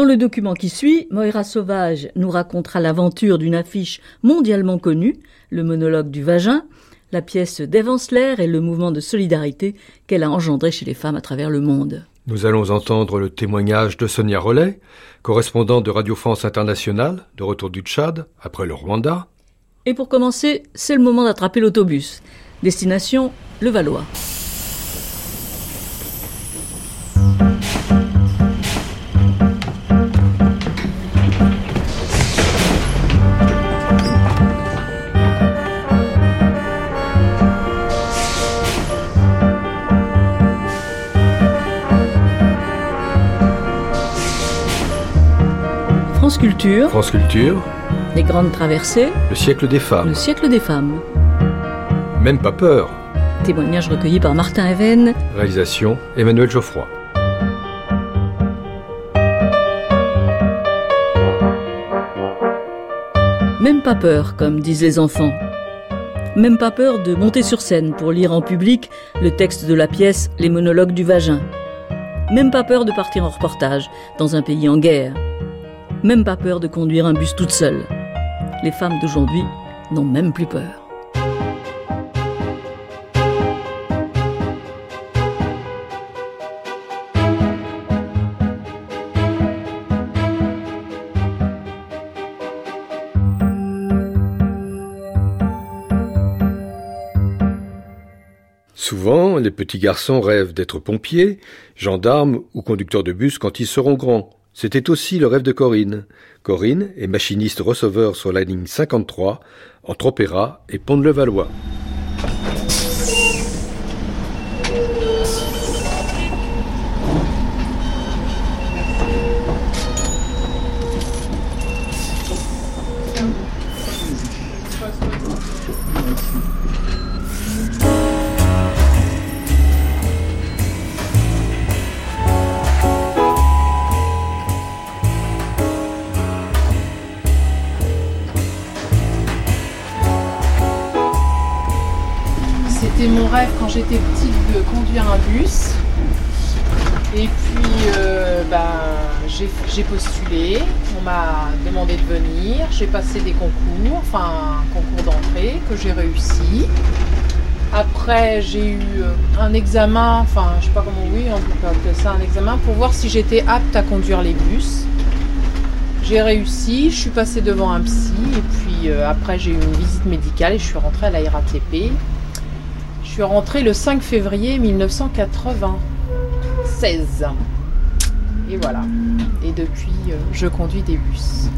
Dans le document qui suit, Moira Sauvage nous racontera l'aventure d'une affiche mondialement connue, le monologue du vagin, la pièce d'Evansler et le mouvement de solidarité qu'elle a engendré chez les femmes à travers le monde. Nous allons entendre le témoignage de Sonia Rollet, correspondante de Radio France Internationale, de retour du Tchad, après le Rwanda. Et pour commencer, c'est le moment d'attraper l'autobus. Destination, le Valois. Culture, France Culture, les grandes traversées, le siècle des femmes. le siècle des femmes. Même pas peur. Témoignage recueilli par Martin Even. Réalisation Emmanuel Geoffroy. Même pas peur, comme disent les enfants. Même pas peur de monter sur scène pour lire en public le texte de la pièce Les monologues du vagin. Même pas peur de partir en reportage dans un pays en guerre. Même pas peur de conduire un bus toute seule. Les femmes d'aujourd'hui n'ont même plus peur. Souvent, les petits garçons rêvent d'être pompiers, gendarmes ou conducteurs de bus quand ils seront grands. C'était aussi le rêve de Corinne. Corinne est machiniste receveur sur la ligne 53 entre Opéra et Pont-de-Levallois. Quand j'étais petite de conduire un bus. Et puis, euh, ben, j'ai j'ai postulé, on m'a demandé de venir, j'ai passé des concours, enfin un concours d'entrée que j'ai réussi. Après, j'ai eu euh, un examen, enfin, je sais pas comment, oui, on peut appeler ça un examen, pour voir si j'étais apte à conduire les bus. J'ai réussi, je suis passée devant un psy, et puis euh, après, j'ai eu une visite médicale et je suis rentrée à la RATP. Je suis rentrée le 5 février 1996. Et voilà. Et depuis, euh, je conduis des bus.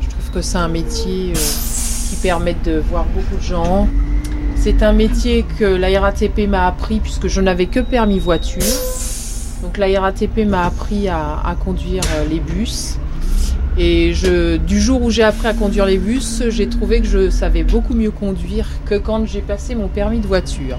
Je trouve que c'est un métier euh, qui permet de voir beaucoup de gens. C'est un métier que la RATP m'a appris puisque je n'avais que permis voiture. Donc la RATP m'a appris à, conduire euh, les bus. Et je, du jour où j'ai appris à conduire les bus, j'ai trouvé que je savais beaucoup mieux conduire que quand j'ai passé mon permis de voiture.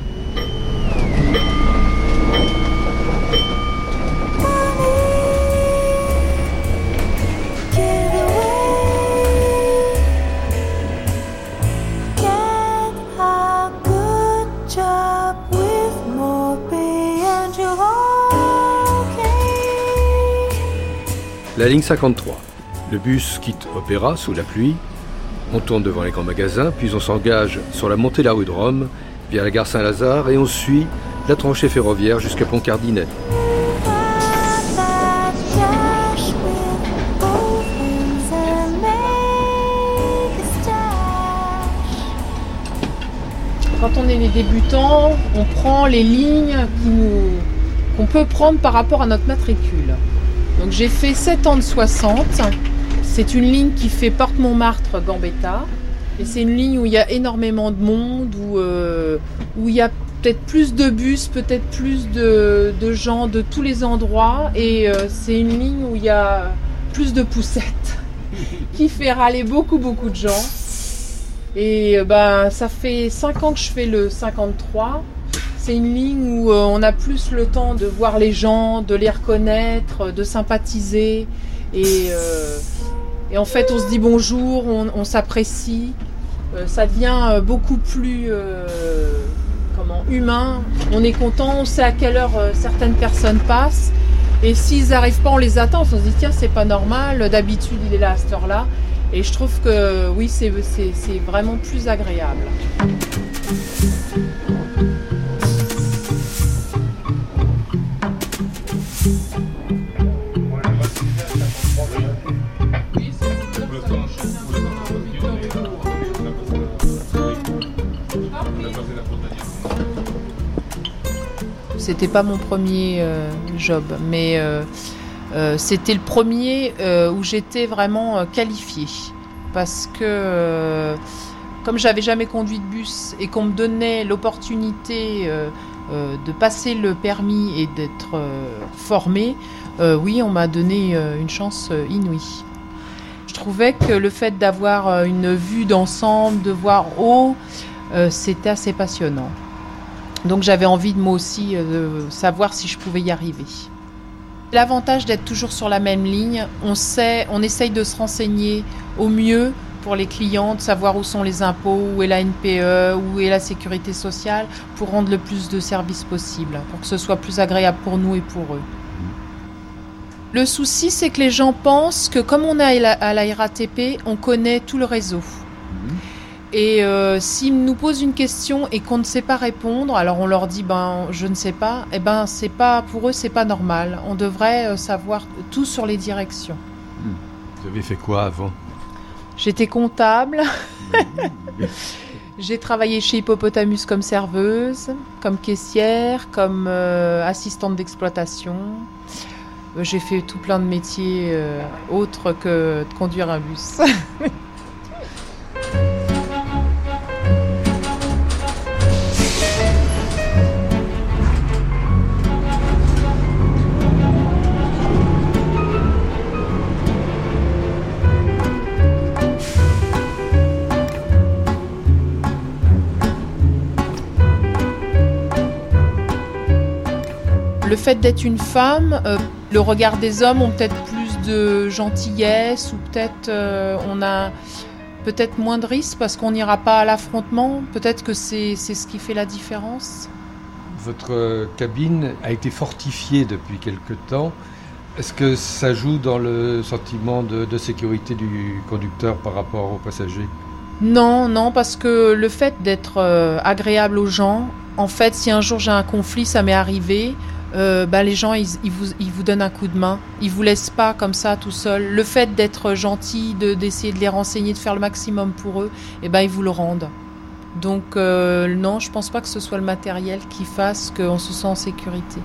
La ligne 53. Le bus quitte Opéra sous la pluie. On tourne devant les grands magasins, puis on s'engage sur la montée de la rue de Rome, via la gare Saint-Lazare, et on suit la tranchée ferroviaire jusqu'à Pont-Cardinet. Quand on est des débutants, on prend les lignes qu'on peut prendre par rapport à notre matricule. Donc j'ai fait 7 ans de 60. C'est une ligne qui fait Porte-Montmartre-Gambetta. Et c'est une ligne où il y a énormément de monde, où, euh, où il y a peut-être plus de bus, peut-être plus de, gens de tous les endroits. Et euh, c'est une ligne où il y a plus de poussettes, qui fait râler beaucoup, beaucoup de gens. Et euh, ben, ça fait 5 ans que je fais le 53. C'est une ligne où on a plus le temps de voir les gens, de les reconnaître, de sympathiser. Et, et en fait, on se dit bonjour, on, s'apprécie. Euh, ça devient euh, beaucoup plus euh, comment, humain. On est content, on sait à quelle heure certaines personnes passent. Et s'ils n'arrivent pas, on les attend. On se dit, tiens, c'est pas normal. D'habitude, il est là à cette heure-là. Et je trouve que oui, c'est vraiment plus agréable. C'était pas mon premier euh, job, mais euh, euh, c'était le premier où j'étais vraiment qualifiée. Parce que comme j'avais jamais conduit de bus et qu'on me donnait l'opportunité de passer le permis et d'être formée, oui, on m'a donné une chance inouïe. Je trouvais que le fait d'avoir une vue d'ensemble, de voir haut, c'était assez passionnant. Donc j'avais envie de moi aussi euh, de savoir si je pouvais y arriver. L'avantage d'être toujours sur la même ligne, on sait, on essaye de se renseigner au mieux pour les clients, de savoir où sont les impôts, où est la NPE, où est la sécurité sociale, pour rendre le plus de services possible, pour que ce soit plus agréable pour nous et pour eux. Le souci, c'est que les gens pensent que comme on est à la, à la RATP, on connaît tout le réseau. Et euh, s'ils nous posent une question et qu'on ne sait pas répondre, alors on leur dit ben je ne sais pas, et ben c'est pas pour eux c'est pas normal. On devrait euh, savoir tout sur les directions. Vous avez fait quoi avant? J'étais comptable. J'ai travaillé chez Hippopotamus comme serveuse, comme caissière, comme euh, assistante d'exploitation. J'ai fait tout plein de métiers euh, autres que de conduire un bus. fait d'être une femme, euh, le regard des hommes ont peut-être plus de gentillesse ou peut-être euh, on a peut-être moins de risques parce qu'on n'ira pas à l'affrontement. Peut-être que c'est c'est ce qui fait la différence. Votre euh, cabine a été fortifiée depuis quelque temps. Est-ce que ça joue dans le sentiment de, de sécurité du conducteur par rapport aux passagers? Non, non, parce que le fait d'être agréable aux gens, en fait, si un jour j'ai un conflit, ça m'est arrivé, euh, bah, les gens, ils, vous, donnent un coup de main. Ils vous laissent pas comme ça tout seul. Le fait d'être gentil, de- d'essayer de, les renseigner, de faire le maximum pour eux, eh ben, ils vous le rendent. Donc, euh, non, je pense pas que ce soit le matériel qui fasse qu'on se sent en sécurité.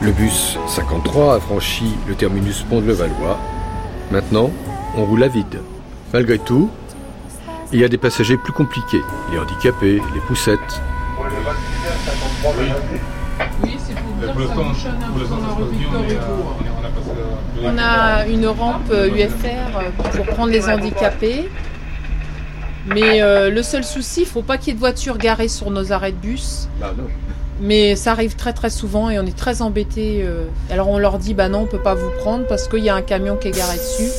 Le bus 53 a franchi le terminus Pont de Levallois. Maintenant, on roule à vide. Malgré tout, il y a des passagers plus compliqués, les handicapés, les poussettes. Oui, c'est pour dire que ça fonctionne un peu dans la rue Victor Hugo. On a une rampe euh, UFR euh, pour prendre les handicapés. Mais euh, le seul souci, il faut pas qu'il y ait de voitures garées sur nos arrêts de bus. Mais ça arrive très très souvent et on est très embêtés. euh. Alors on leur dit bah non, on peut pas vous prendre parce qu'il y a un camion qui est garé dessus.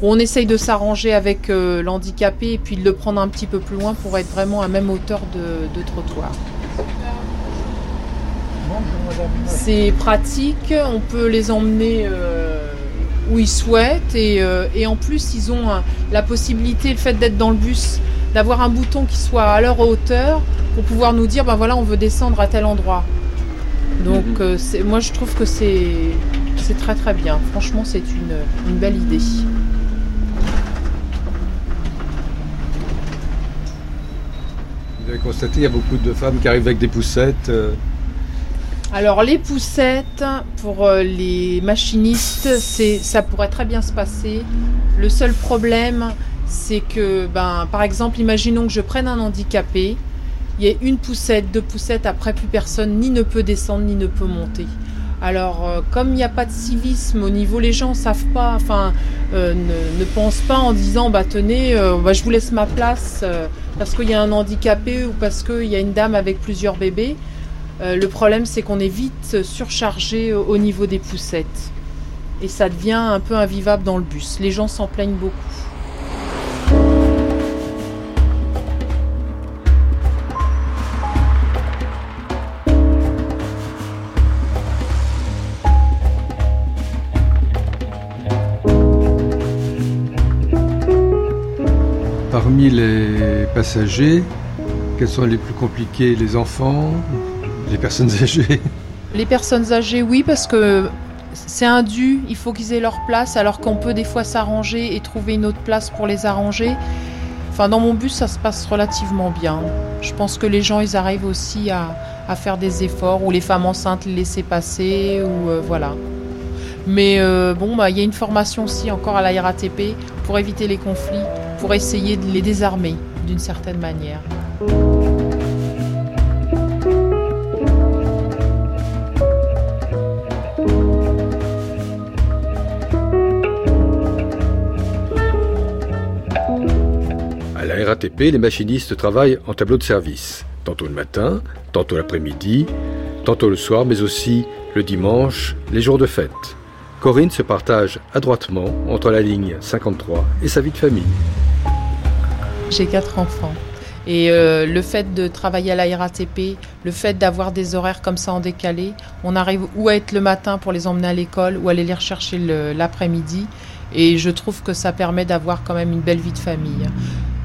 On essaye de s'arranger avec euh, l'handicapé et puis de le prendre un petit peu plus loin pour être vraiment à même hauteur de, de trottoir. C'est pratique, on peut les emmener euh, où ils souhaitent et, euh, et en plus ils ont la possibilité, le fait d'être dans le bus, d'avoir un bouton qui soit à leur hauteur pour pouvoir nous dire ben voilà on veut descendre à tel endroit. Donc c'est- moi je trouve que c'est c'est très très bien. Franchement c'est une, une belle idée. Vous avez il y a beaucoup de femmes qui arrivent avec des poussettes. euh, Alors les poussettes pour euh, les machinistes, ça pourrait très bien se passer. Le seul problème, c'est que ben par exemple, imaginons que je prenne un handicapé, il y a une poussette, deux poussettes, après plus personne ni ne peut descendre ni ne peut monter. Alors euh, comme il n'y a pas de civisme au niveau, les gens savent pas, enfin ne, pensent pas en disant bah tenez, bah, je vous laisse ma place parce qu'il y a un handicapé ou parce qu'il y a une dame avec plusieurs bébés. Euh, le problème, c'est qu'on est vite surchargé au niveau des poussettes. Et ça devient un peu invivable dans le bus. Les gens s'en plaignent beaucoup. Parmi les passagers, quels sont les plus compliqués Les enfants Les personnes âgées? Les personnes âgées, oui, parce que c'est un dû, il faut qu'ils aient leur place, alors qu'on peut des fois s'arranger et trouver une autre place pour les arranger. Enfin, dans mon bus, ça se passe relativement bien. Je pense que les gens, ils arrivent aussi à, faire des efforts, ou les femmes enceintes les laisser passer, ou euh, voilà. Mais euh, bon, bah, il y a une formation aussi encore à la RATP pour éviter les conflits, pour essayer de les désarmer d'une certaine manière. À la RATP, les machinistes travaillent en tableau de service, tantôt le matin, tantôt l'après-midi, tantôt le soir, mais aussi le dimanche, les jours de fête. Corinne se partage adroitement entre la ligne 53 et sa vie de famille. J'ai quatre enfants. Et euh, le fait de travailler à la RATP, le fait d'avoir des horaires comme ça en décalé, on arrive ou à être le matin pour les emmener à l'école ou aller les rechercher l'après-midi. Et je trouve que ça permet d'avoir quand même une belle vie de famille.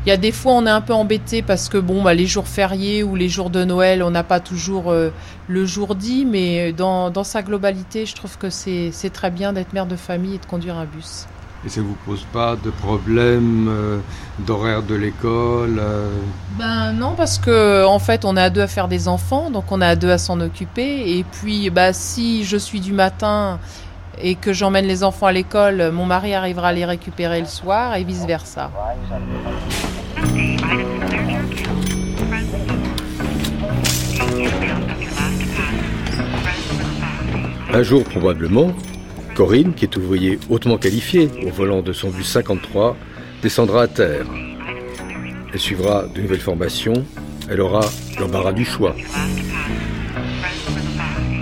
Il y a des fois on est un peu embêté parce que bon bah, les jours fériés ou les jours de Noël on n'a pas toujours euh, le jour dit mais dans, dans sa globalité je trouve que c'est très bien d'être mère de famille et de conduire un bus. Et ça vous pose pas de problème euh, d'horaire de l'école euh, Ben non, parce que en fait, on est à deux à faire des enfants, donc on est à deux à s'en occuper. Et puis, bah, si je suis du matin et que j'emmène les enfants à l'école, mon mari arrivera à les récupérer le soir et vice versa. Un jour probablement, Corinne, qui est ouvrier hautement qualifié au volant de son bus 53, descendra à terre. Elle suivra de nouvelles formations, elle aura l'embarras du choix.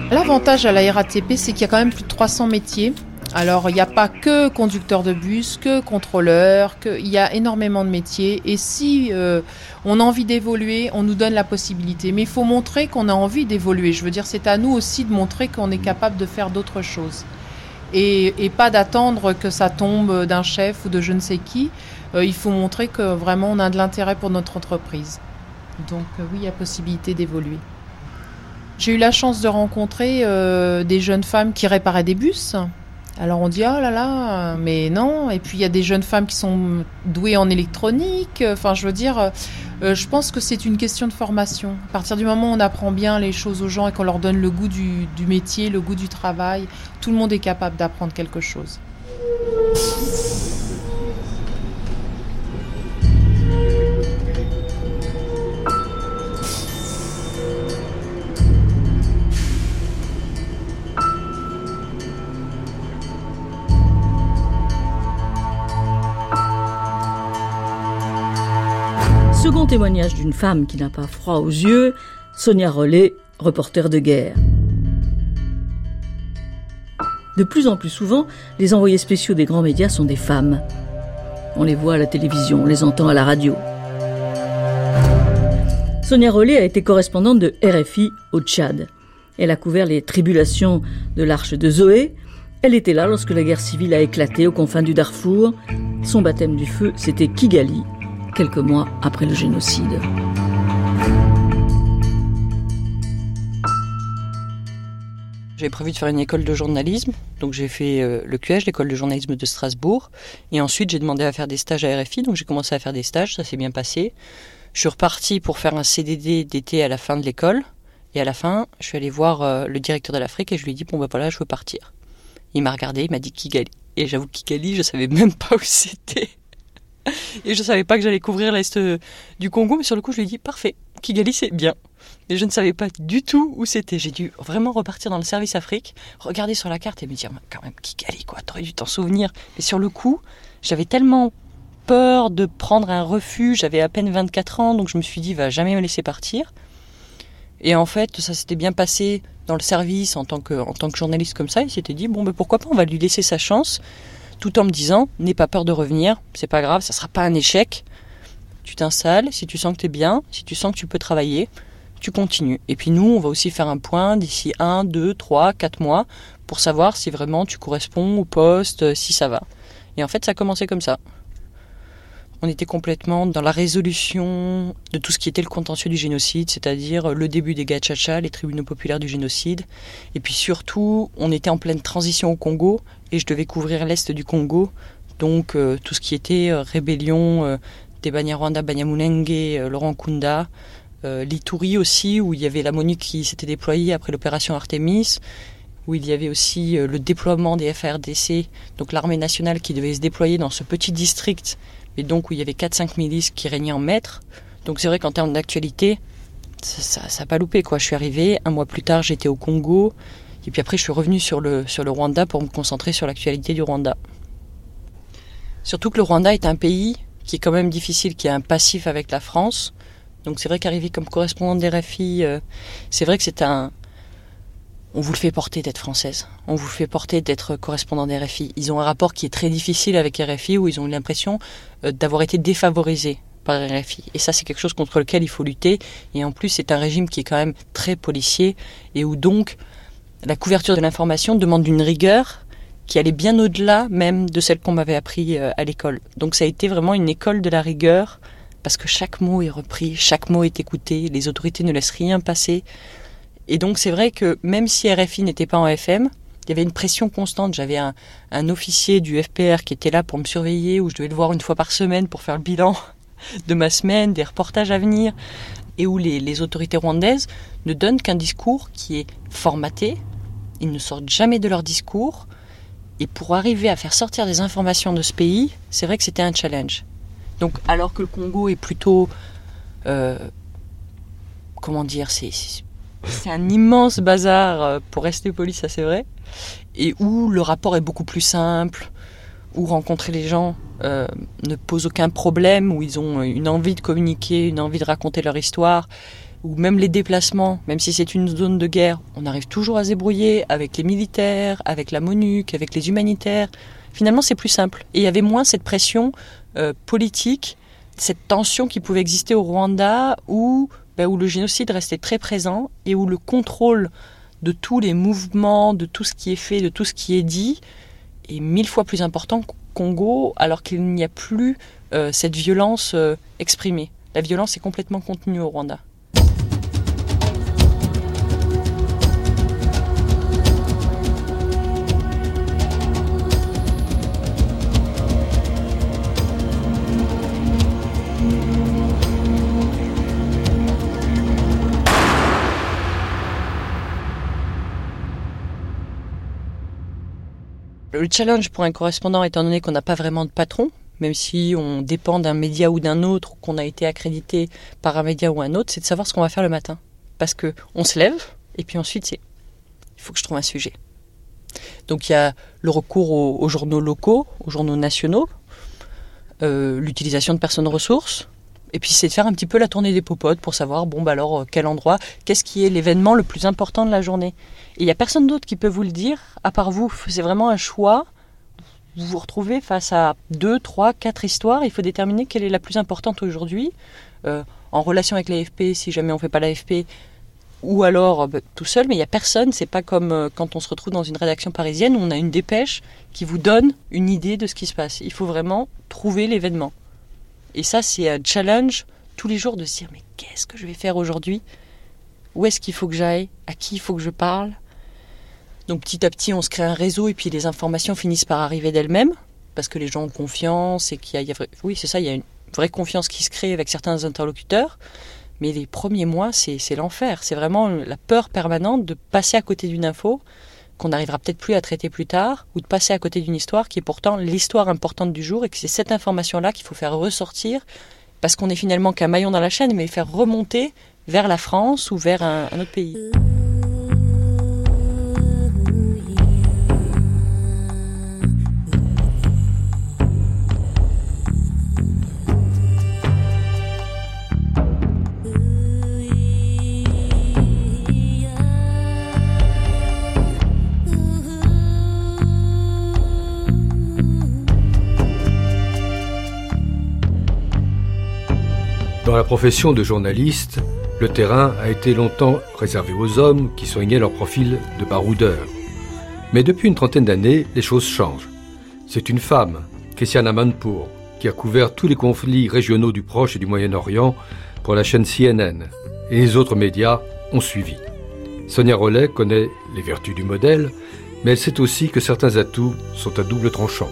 L'avantage à la RATP, c'est qu'il y a quand même plus de 300 métiers. Alors, il n'y a pas que conducteur de bus, que contrôleur, que... il y a énormément de métiers. Et si euh, on a envie d'évoluer, on nous donne la possibilité. Mais il faut montrer qu'on a envie d'évoluer. Je veux dire, c'est à nous aussi de montrer qu'on est capable de faire d'autres choses. Et, pas d'attendre que ça tombe d'un chef ou de je ne sais qui. Euh, il faut montrer que vraiment on a de l'intérêt pour notre entreprise. Donc euh, oui, il y a possibilité d'évoluer. J'ai eu la chance de rencontrer euh, des jeunes femmes qui réparaient des bus. Alors on dit oh là là, mais non. Et puis il y a des jeunes femmes qui sont douées en électronique. Enfin, je veux dire, euh, je pense que c'est une question de formation. À partir du moment où on apprend bien les choses aux gens et qu'on leur donne le goût du, du métier, le goût du travail, tout le monde est capable d'apprendre quelque chose. Témoignage d'une femme qui n'a pas froid aux yeux, Sonia Rollet, reporter de guerre. De plus en plus souvent, les envoyés spéciaux des grands médias sont des femmes. On les voit à la télévision, on les entend à la radio. Sonia Rollet a été correspondante de RFI au Tchad. Elle a couvert les tribulations de l'arche de Zoé. Elle était là lorsque la guerre civile a éclaté aux confins du Darfour. Son baptême du feu, c'était Kigali, quelques mois après le génocide. J'avais prévu de faire une école de journalisme, donc j'ai fait euh, le QH, l'école de journalisme de Strasbourg, et ensuite j'ai demandé à faire des stages à RFI, donc j'ai commencé à faire des stages, ça s'est bien passé. Je suis reparti pour faire un CDD d'été à la fin de l'école, et à la fin, je suis allé voir euh, le directeur de l'Afrique et je lui ai dit bon ben voilà, je veux partir. Il m'a regardé, il m'a dit Kigali, et j'avoue Kigali, je savais même pas où c'était. Et je savais pas que j'allais couvrir l'Est euh, du Congo, mais sur le coup, je lui ai dit parfait, Kigali c'est bien. Et je ne savais pas du tout où c'était. J'ai dû vraiment repartir dans le service Afrique, regarder sur la carte et me dire, quand même, Kigali, quoi, t'aurais dû t'en souvenir. Mais sur le coup, j'avais tellement peur de prendre un refuge, j'avais à peine 24 ans, donc je me suis dit, va jamais me laisser partir. Et en fait, ça s'était bien passé dans le service en tant que, journaliste comme ça. Il s'était dit, bon, ben pourquoi pas, on va lui laisser sa chance, tout en me disant, n'aie pas peur de revenir, c'est pas grave, ça sera pas un échec. Tu t'installes, si tu sens que tu es bien, si tu sens que tu peux travailler, tu continues. Et puis nous, on va aussi faire un point d'ici 1, 2, 3, 4 mois pour savoir si vraiment tu corresponds au poste, si ça va. Et en fait, ça a commencé comme ça. On était complètement dans la résolution de tout ce qui était le contentieux du génocide, c'est-à-dire le début des Gachacha, les tribunaux populaires du génocide. Et puis surtout, on était en pleine transition au Congo et je devais couvrir l'est du Congo, donc euh, tout ce qui était euh, rébellion euh, des Banyarwanda, Banyamulenge, euh, Laurent Kunda, l'Ituri aussi, où il y avait la MONUC qui s'était déployée après l'opération Artemis, où il y avait aussi le déploiement des FRDC, donc l'armée nationale qui devait se déployer dans ce petit district, et donc où il y avait 4-5 milices qui régnaient en maître. Donc c'est vrai qu'en termes d'actualité, ça n'a pas loupé quoi. Je suis arrivé, un mois plus tard j'étais au Congo, et puis après je suis revenu sur le, sur le Rwanda pour me concentrer sur l'actualité du Rwanda. Surtout que le Rwanda est un pays qui est quand même difficile, qui a un passif avec la France. Donc c'est vrai qu'arriver comme correspondante des RFI, euh, c'est vrai que c'est un... On vous le fait porter d'être française. On vous le fait porter d'être correspondant des RFI. Ils ont un rapport qui est très difficile avec RFI où ils ont l'impression euh, d'avoir été défavorisés par RFI. Et ça, c'est quelque chose contre lequel il faut lutter. Et en plus, c'est un régime qui est quand même très policier et où donc la couverture de l'information demande une rigueur qui allait bien au-delà même de celle qu'on m'avait appris euh, à l'école. Donc ça a été vraiment une école de la rigueur parce que chaque mot est repris, chaque mot est écouté, les autorités ne laissent rien passer. Et donc c'est vrai que même si RFI n'était pas en FM, il y avait une pression constante. J'avais un, un officier du FPR qui était là pour me surveiller, où je devais le voir une fois par semaine pour faire le bilan de ma semaine, des reportages à venir, et où les, les autorités rwandaises ne donnent qu'un discours qui est formaté. Ils ne sortent jamais de leur discours. Et pour arriver à faire sortir des informations de ce pays, c'est vrai que c'était un challenge. Donc, alors que le Congo est plutôt, euh, comment dire, c'est c'est un immense bazar euh, pour rester poli, ça c'est vrai, et où le rapport est beaucoup plus simple, où rencontrer les gens euh, ne pose aucun problème, où ils ont une envie de communiquer, une envie de raconter leur histoire, où même les déplacements, même si c'est une zone de guerre, on arrive toujours à se débrouiller avec les militaires, avec la MONUC, avec les humanitaires. Finalement, c'est plus simple. Et il y avait moins cette pression euh, politique, cette tension qui pouvait exister au Rwanda, où, où le génocide restait très présent et où le contrôle de tous les mouvements, de tout ce qui est fait, de tout ce qui est dit, est mille fois plus important qu'au Congo, alors qu'il n'y a plus euh, cette violence euh, exprimée. La violence est complètement contenue au Rwanda. Le challenge pour un correspondant, étant donné qu'on n'a pas vraiment de patron, même si on dépend d'un média ou d'un autre, ou qu'on a été accrédité par un média ou un autre, c'est de savoir ce qu'on va faire le matin. Parce que on se lève, et puis ensuite, c'est il faut que je trouve un sujet. Donc il y a le recours aux, aux journaux locaux, aux journaux nationaux, euh, l'utilisation de personnes ressources, et puis c'est de faire un petit peu la tournée des popotes pour savoir, bon, bah alors, euh, quel endroit, qu'est-ce qui est l'événement le plus important de la journée. Et il n'y a personne d'autre qui peut vous le dire, à part vous. C'est vraiment un choix. Vous vous retrouvez face à deux, trois, quatre histoires. Il faut déterminer quelle est la plus importante aujourd'hui, euh, en relation avec l'AFP, si jamais on ne fait pas l'AFP, ou alors euh, bah, tout seul, mais il n'y a personne. C'est pas comme quand on se retrouve dans une rédaction parisienne où on a une dépêche qui vous donne une idée de ce qui se passe. Il faut vraiment trouver l'événement. Et ça, c'est un challenge tous les jours de se dire mais qu'est-ce que je vais faire aujourd'hui? Où est-ce qu'il faut que j'aille? À qui il faut que je parle? Donc petit à petit, on se crée un réseau et puis les informations finissent par arriver d'elles-mêmes parce que les gens ont confiance et qu'il y y a oui, c'est ça, il y a une vraie confiance qui se crée avec certains interlocuteurs. Mais les premiers mois, c'est l'enfer. C'est vraiment la peur permanente de passer à côté d'une info qu'on n'arrivera peut-être plus à traiter plus tard, ou de passer à côté d'une histoire qui est pourtant l'histoire importante du jour, et que c'est cette information-là qu'il faut faire ressortir, parce qu'on est finalement qu'un maillon dans la chaîne, mais faire remonter vers la France ou vers un autre pays. La profession de journaliste, le terrain a été longtemps réservé aux hommes qui soignaient leur profil de baroudeur. Mais depuis une trentaine d'années, les choses changent. C'est une femme, Christiane Amanpour, qui a couvert tous les conflits régionaux du Proche et du Moyen-Orient pour la chaîne CNN. Et les autres médias ont suivi. Sonia Rollet connaît les vertus du modèle, mais elle sait aussi que certains atouts sont à double tranchant.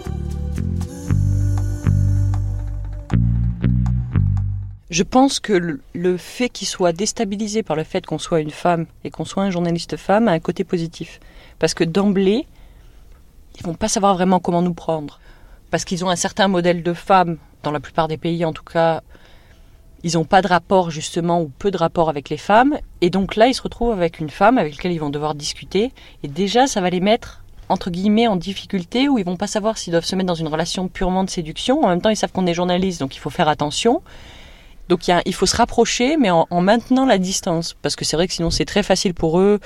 Je pense que le, fait qu'il soit déstabilisé par le fait qu'on soit une femme et qu'on soit un journaliste femme a un côté positif. Parce que d'emblée, ils vont pas savoir vraiment comment nous prendre. Parce qu'ils ont un certain modèle de femme, dans la plupart des pays en tout cas, ils n'ont pas de rapport justement ou peu de rapport avec les femmes. Et donc là, ils se retrouvent avec une femme avec laquelle ils vont devoir discuter. Et déjà, ça va les mettre entre guillemets en difficulté où ils vont pas savoir s'ils doivent se mettre dans une relation purement de séduction. En même temps, ils savent qu'on est journaliste, donc il faut faire attention. Donc il, faut se rapprocher, mais en, en maintenant la distance. Parce que c'est vrai que sinon c'est très facile pour eux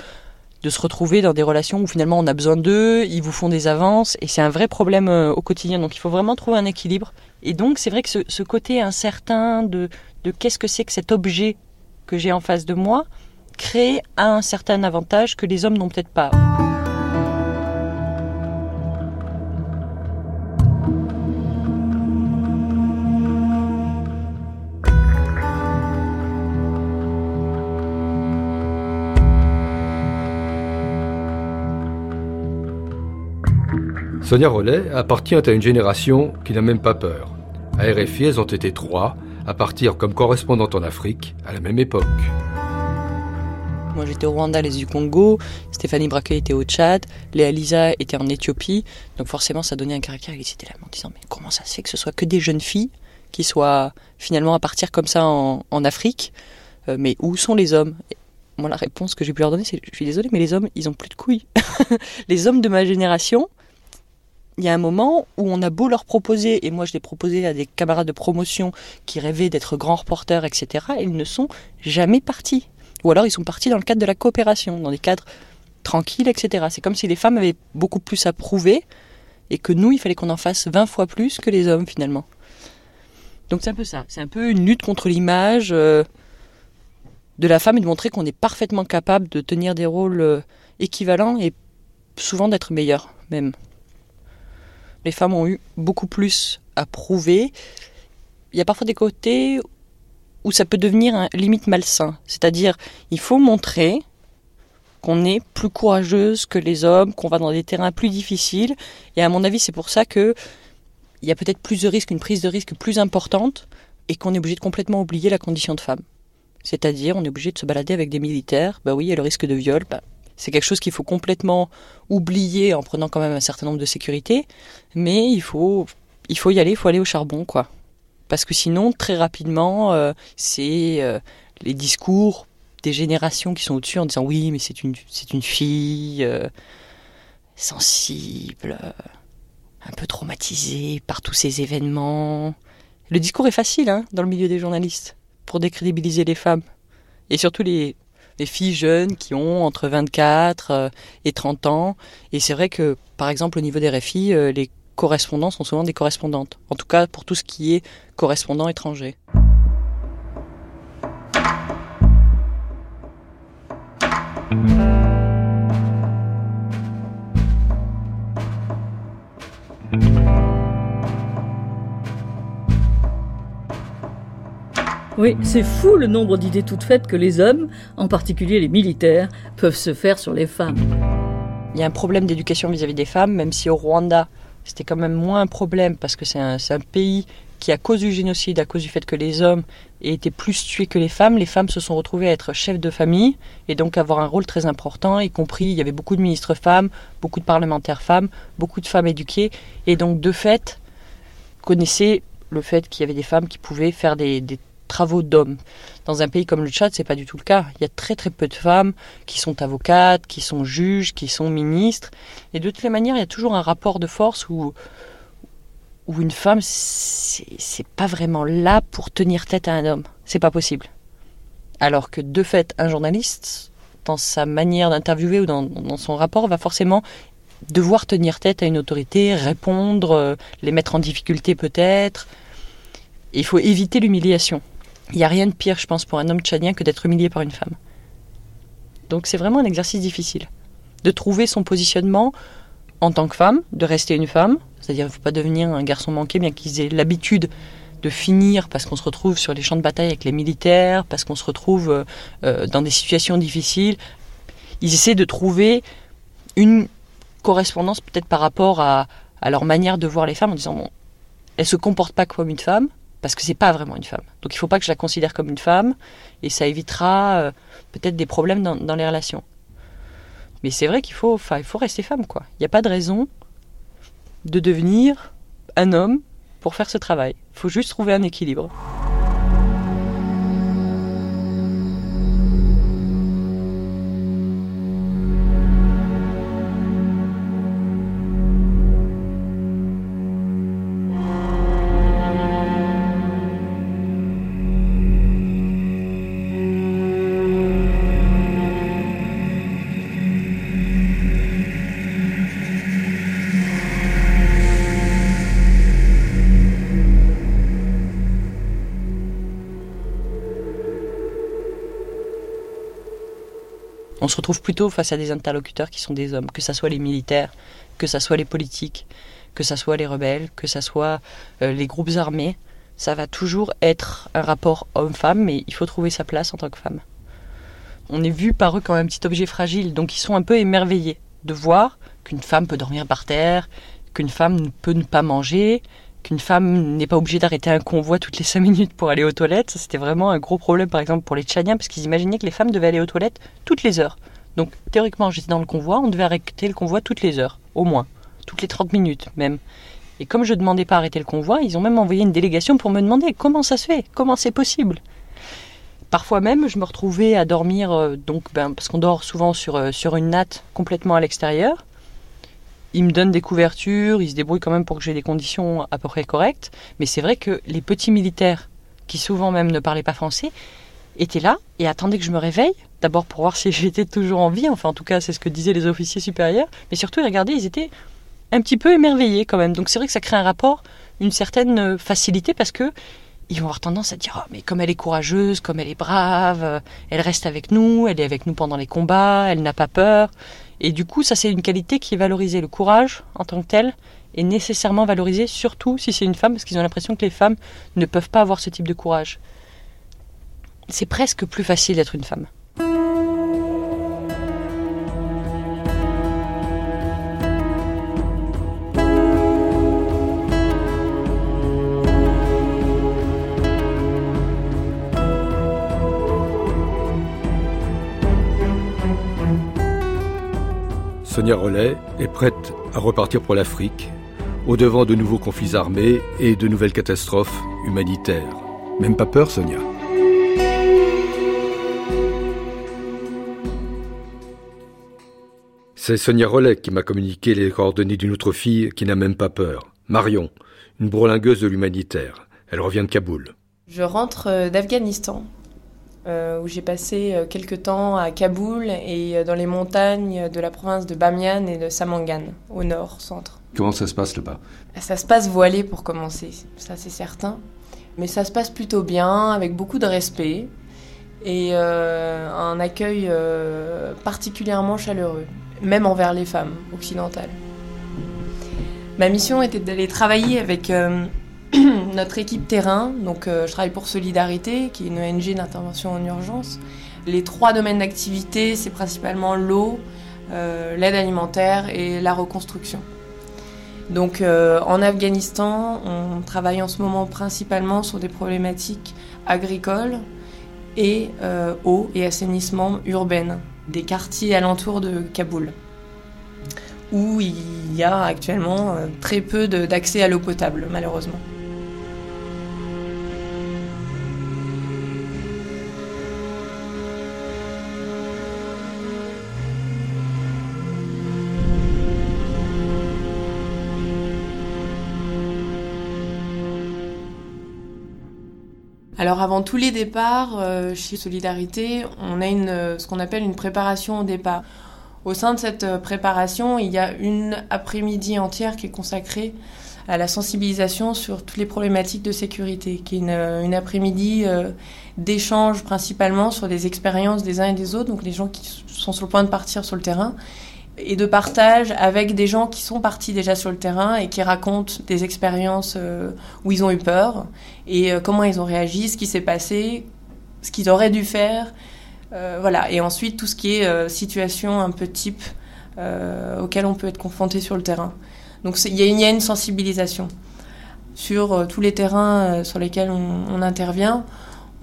de se retrouver dans des relations où finalement on a besoin d'eux, ils vous font des avances, et c'est un vrai problème euh, au quotidien. Donc il faut vraiment trouver un équilibre. Et donc c'est vrai que ce, ce côté incertain de, de qu'est-ce que c'est que cet objet que j'ai en face de moi crée un certain avantage que les hommes n'ont peut-être pas. Sonia Rollet appartient à une génération qui n'a même pas peur. À RFI, elles ont été trois à partir comme correspondantes en Afrique à la même époque. Moi j'étais au Rwanda, les du Congo, Stéphanie Braquet était au Tchad, Léa Lisa était en Éthiopie, donc forcément ça donnait un caractère, étaient là en disant mais comment ça se fait que ce soit que des jeunes filles qui soient finalement à partir comme ça en, Afrique, Euh, mais où sont les hommes? Moi la réponse que j'ai pu leur donner c'est je suis désolée mais les hommes ils ont plus de couilles. les hommes de ma génération, il y a un moment où on a beau leur proposer, et moi je l'ai proposé à des camarades de promotion qui rêvaient d'être grands reporters, etc., ils ne sont jamais partis. Ou alors ils sont partis dans le cadre de la coopération, dans des cadres tranquilles, etc. C'est comme si les femmes avaient beaucoup plus à prouver, et que nous, il fallait qu'on en fasse 20 fois plus que les hommes finalement. Donc c'est un peu ça, c'est un peu une lutte contre l'image euh, de la femme et de montrer qu'on est parfaitement capable de tenir des rôles euh, équivalents et souvent d'être meilleurs même les femmes ont eu beaucoup plus à prouver. Il y a parfois des côtés où ça peut devenir un limite malsain. C'est-à-dire, il faut montrer qu'on est plus courageuse que les hommes, qu'on va dans des terrains plus difficiles. Et à mon avis, c'est pour ça que il y a peut-être plus de risques, une prise de risque plus importante, et qu'on est obligé de complètement oublier la condition de femme. C'est-à-dire, on est obligé de se balader avec des militaires. Bah oui, il y a le risque de viol. Bah, c'est quelque chose qu'il faut complètement oublier en prenant quand même un certain nombre de sécurités, mais il faut, il faut y aller, il faut aller au charbon, quoi. Parce que sinon, très rapidement, euh, c'est euh, les discours des générations qui sont au-dessus en disant oui, mais c'est une, c'est une fille euh, sensible, un peu traumatisée par tous ces événements. Le discours est facile hein, dans le milieu des journalistes pour décrédibiliser les femmes. Et surtout les, les filles jeunes qui ont entre 24 euh, et 30 ans. Et c'est vrai que, par exemple, au niveau des RFI, euh, les correspondants sont souvent des correspondantes. En tout cas, pour tout ce qui est correspondant étranger. Oui, c'est fou le nombre d'idées toutes faites que les hommes, en particulier les militaires, peuvent se faire sur les femmes. Il y a un problème d'éducation vis-à-vis des femmes, même si au Rwanda, c'était quand même moins un problème parce que c'est un, pays qui, à cause du génocide, à cause du fait que les hommes aient été plus tués que les femmes, les femmes se sont retrouvées à être chefs de famille et donc avoir un rôle très important, y compris, il y avait beaucoup de ministres femmes, beaucoup de parlementaires femmes, beaucoup de femmes éduquées, et donc de fait, connaissaient le fait qu'il y avait des femmes qui pouvaient faire des, des travaux d'hommes. Dans un pays comme le Tchad, c'est pas du tout le cas. Il y a très très peu de femmes qui sont avocates, qui sont juges, qui sont ministres. Et de toutes les manières, il y a toujours un rapport de force où, où une femme, c'est pas vraiment là pour tenir tête à un homme. C'est pas possible. Alors que de fait, un journaliste, dans sa manière d'interviewer ou dans, son rapport, va forcément devoir tenir tête à une autorité, répondre, euh, les mettre en difficulté peut-être. Il faut éviter l'humiliation. Il n'y a rien de pire, je pense, pour un homme tchadien que d'être humilié par une femme. Donc c'est vraiment un exercice difficile. De trouver son positionnement en tant que femme, de rester une femme. C'est-à-dire, il ne faut pas devenir un garçon manqué, bien qu'ils aient l'habitude de finir parce qu'on se retrouve sur les champs de bataille avec les militaires, parce qu'on se retrouve euh, euh, dans des situations difficiles. Ils essaient de trouver une correspondance peut-être par rapport à, à leur manière de voir les femmes en disant bon, elle se comporte pas comme une femme parce que c'est pas vraiment une femme. Donc il faut pas que je la considère comme une femme et ça évitera euh, peut-être des problèmes dans, les relations. Mais c'est vrai qu'il faut, il faut rester femme quoi. Il n'y a pas de raison de devenir un homme pour faire ce travail. Il faut juste trouver un équilibre. On se retrouve plutôt face à des interlocuteurs qui sont des hommes, que ce soit les militaires, que ce soit les politiques, que ce soit les rebelles, que ce soit euh, les groupes armés. Ça va toujours être un rapport homme-femme, mais il faut trouver sa place en tant que femme. On est vu par eux comme un petit objet fragile, donc ils sont un peu émerveillés de voir qu'une femme peut dormir par terre, qu'une femme peut ne pas manger, qu'une femme n'est pas obligée d'arrêter un convoi toutes les cinq minutes pour aller aux toilettes. C'était vraiment un gros problème, par exemple, pour les Tchadiens, parce qu'ils imaginaient que les femmes devaient aller aux toilettes toutes les heures. Donc, théoriquement, j'étais dans le convoi, on devait arrêter le convoi toutes les heures, au moins, toutes les 30 minutes même. Et comme je demandais pas arrêter le convoi, ils ont même envoyé une délégation pour me demander comment ça se fait, comment c'est possible. Parfois même, je me retrouvais à dormir, euh, donc, ben, parce qu'on dort souvent sur, euh, sur une natte complètement à l'extérieur. Ils me donnent des couvertures, ils se débrouillent quand même pour que j'ai des conditions à peu près correctes. Mais c'est vrai que les petits militaires, qui souvent même ne parlaient pas français, étaient là et attendaient que je me réveille. D'abord pour voir si j'étais toujours en vie, enfin en tout cas c'est ce que disaient les officiers supérieurs. Mais surtout ils ils étaient un petit peu émerveillés quand même. Donc c'est vrai que ça crée un rapport, une certaine euh, facilité parce que ils vont avoir tendance à dire oh, mais comme elle est courageuse, comme elle est brave, euh, elle reste avec nous, elle est avec nous pendant les combats, elle n'a pas peur. Et du coup, ça c'est une qualité qui est valorisée. Le courage en tant que tel est nécessairement valorisé, surtout si c'est une femme, parce qu'ils ont l'impression que les femmes ne peuvent pas avoir ce type de courage. C'est presque plus facile d'être une femme. Sonia Rollet est prête à repartir pour l'Afrique, au devant de nouveaux conflits armés et de nouvelles catastrophes humanitaires. Même pas peur, Sonia. C'est Sonia Rollet qui m'a communiqué les coordonnées d'une autre fille qui n'a même pas peur. Marion, une bourlingueuse de l'humanitaire. Elle revient de Kaboul. Je rentre euh, d'Afghanistan, euh, où j'ai passé euh, quelques temps à Kaboul et euh, dans les montagnes de la province de Bamiyan et de Samangan, au nord, centre. Comment ça se passe là-bas? Ça se passe voilé pour commencer, ça c'est certain. Mais ça se passe plutôt bien, avec beaucoup de respect et euh, un accueil euh, particulièrement chaleureux, même envers les femmes occidentales. Ma mission était d'aller travailler avec notre équipe terrain, donc euh, je travaille pour Solidarité, qui est une ONG d'intervention en urgence. Les trois domaines d'activité, c'est principalement l'eau, euh, l'aide alimentaire et la reconstruction. Donc euh, en Afghanistan, on travaille en ce moment principalement sur des problématiques agricoles et eau et assainissement urbaine des quartiers alentours de Kaboul, où il y a actuellement très peu d'accès à l'eau potable, malheureusement. Alors avant tous les départs, euh, chez Solidarité, on a euh, ce qu'on appelle une préparation au départ. Au sein de cette euh, préparation, il y a une après-midi entière qui est consacrée à la sensibilisation sur toutes les problématiques de sécurité, qui est une, après-midi d'échange principalement sur des expériences des uns et des autres, donc les gens qui sont sur le point de partir sur le terrain, et de partage avec des gens qui sont partis déjà sur le terrain et qui racontent des expériences euh, où ils ont eu peur et euh, comment ils ont réagi, ce qui s'est passé, ce qu'ils auraient dû faire. Euh, voilà. Et ensuite, tout ce qui est situation un peu type euh, auquel on peut être confronté sur le terrain. Donc il y, a une- sensibilisation. Sur tous les terrains sur lesquels on intervient,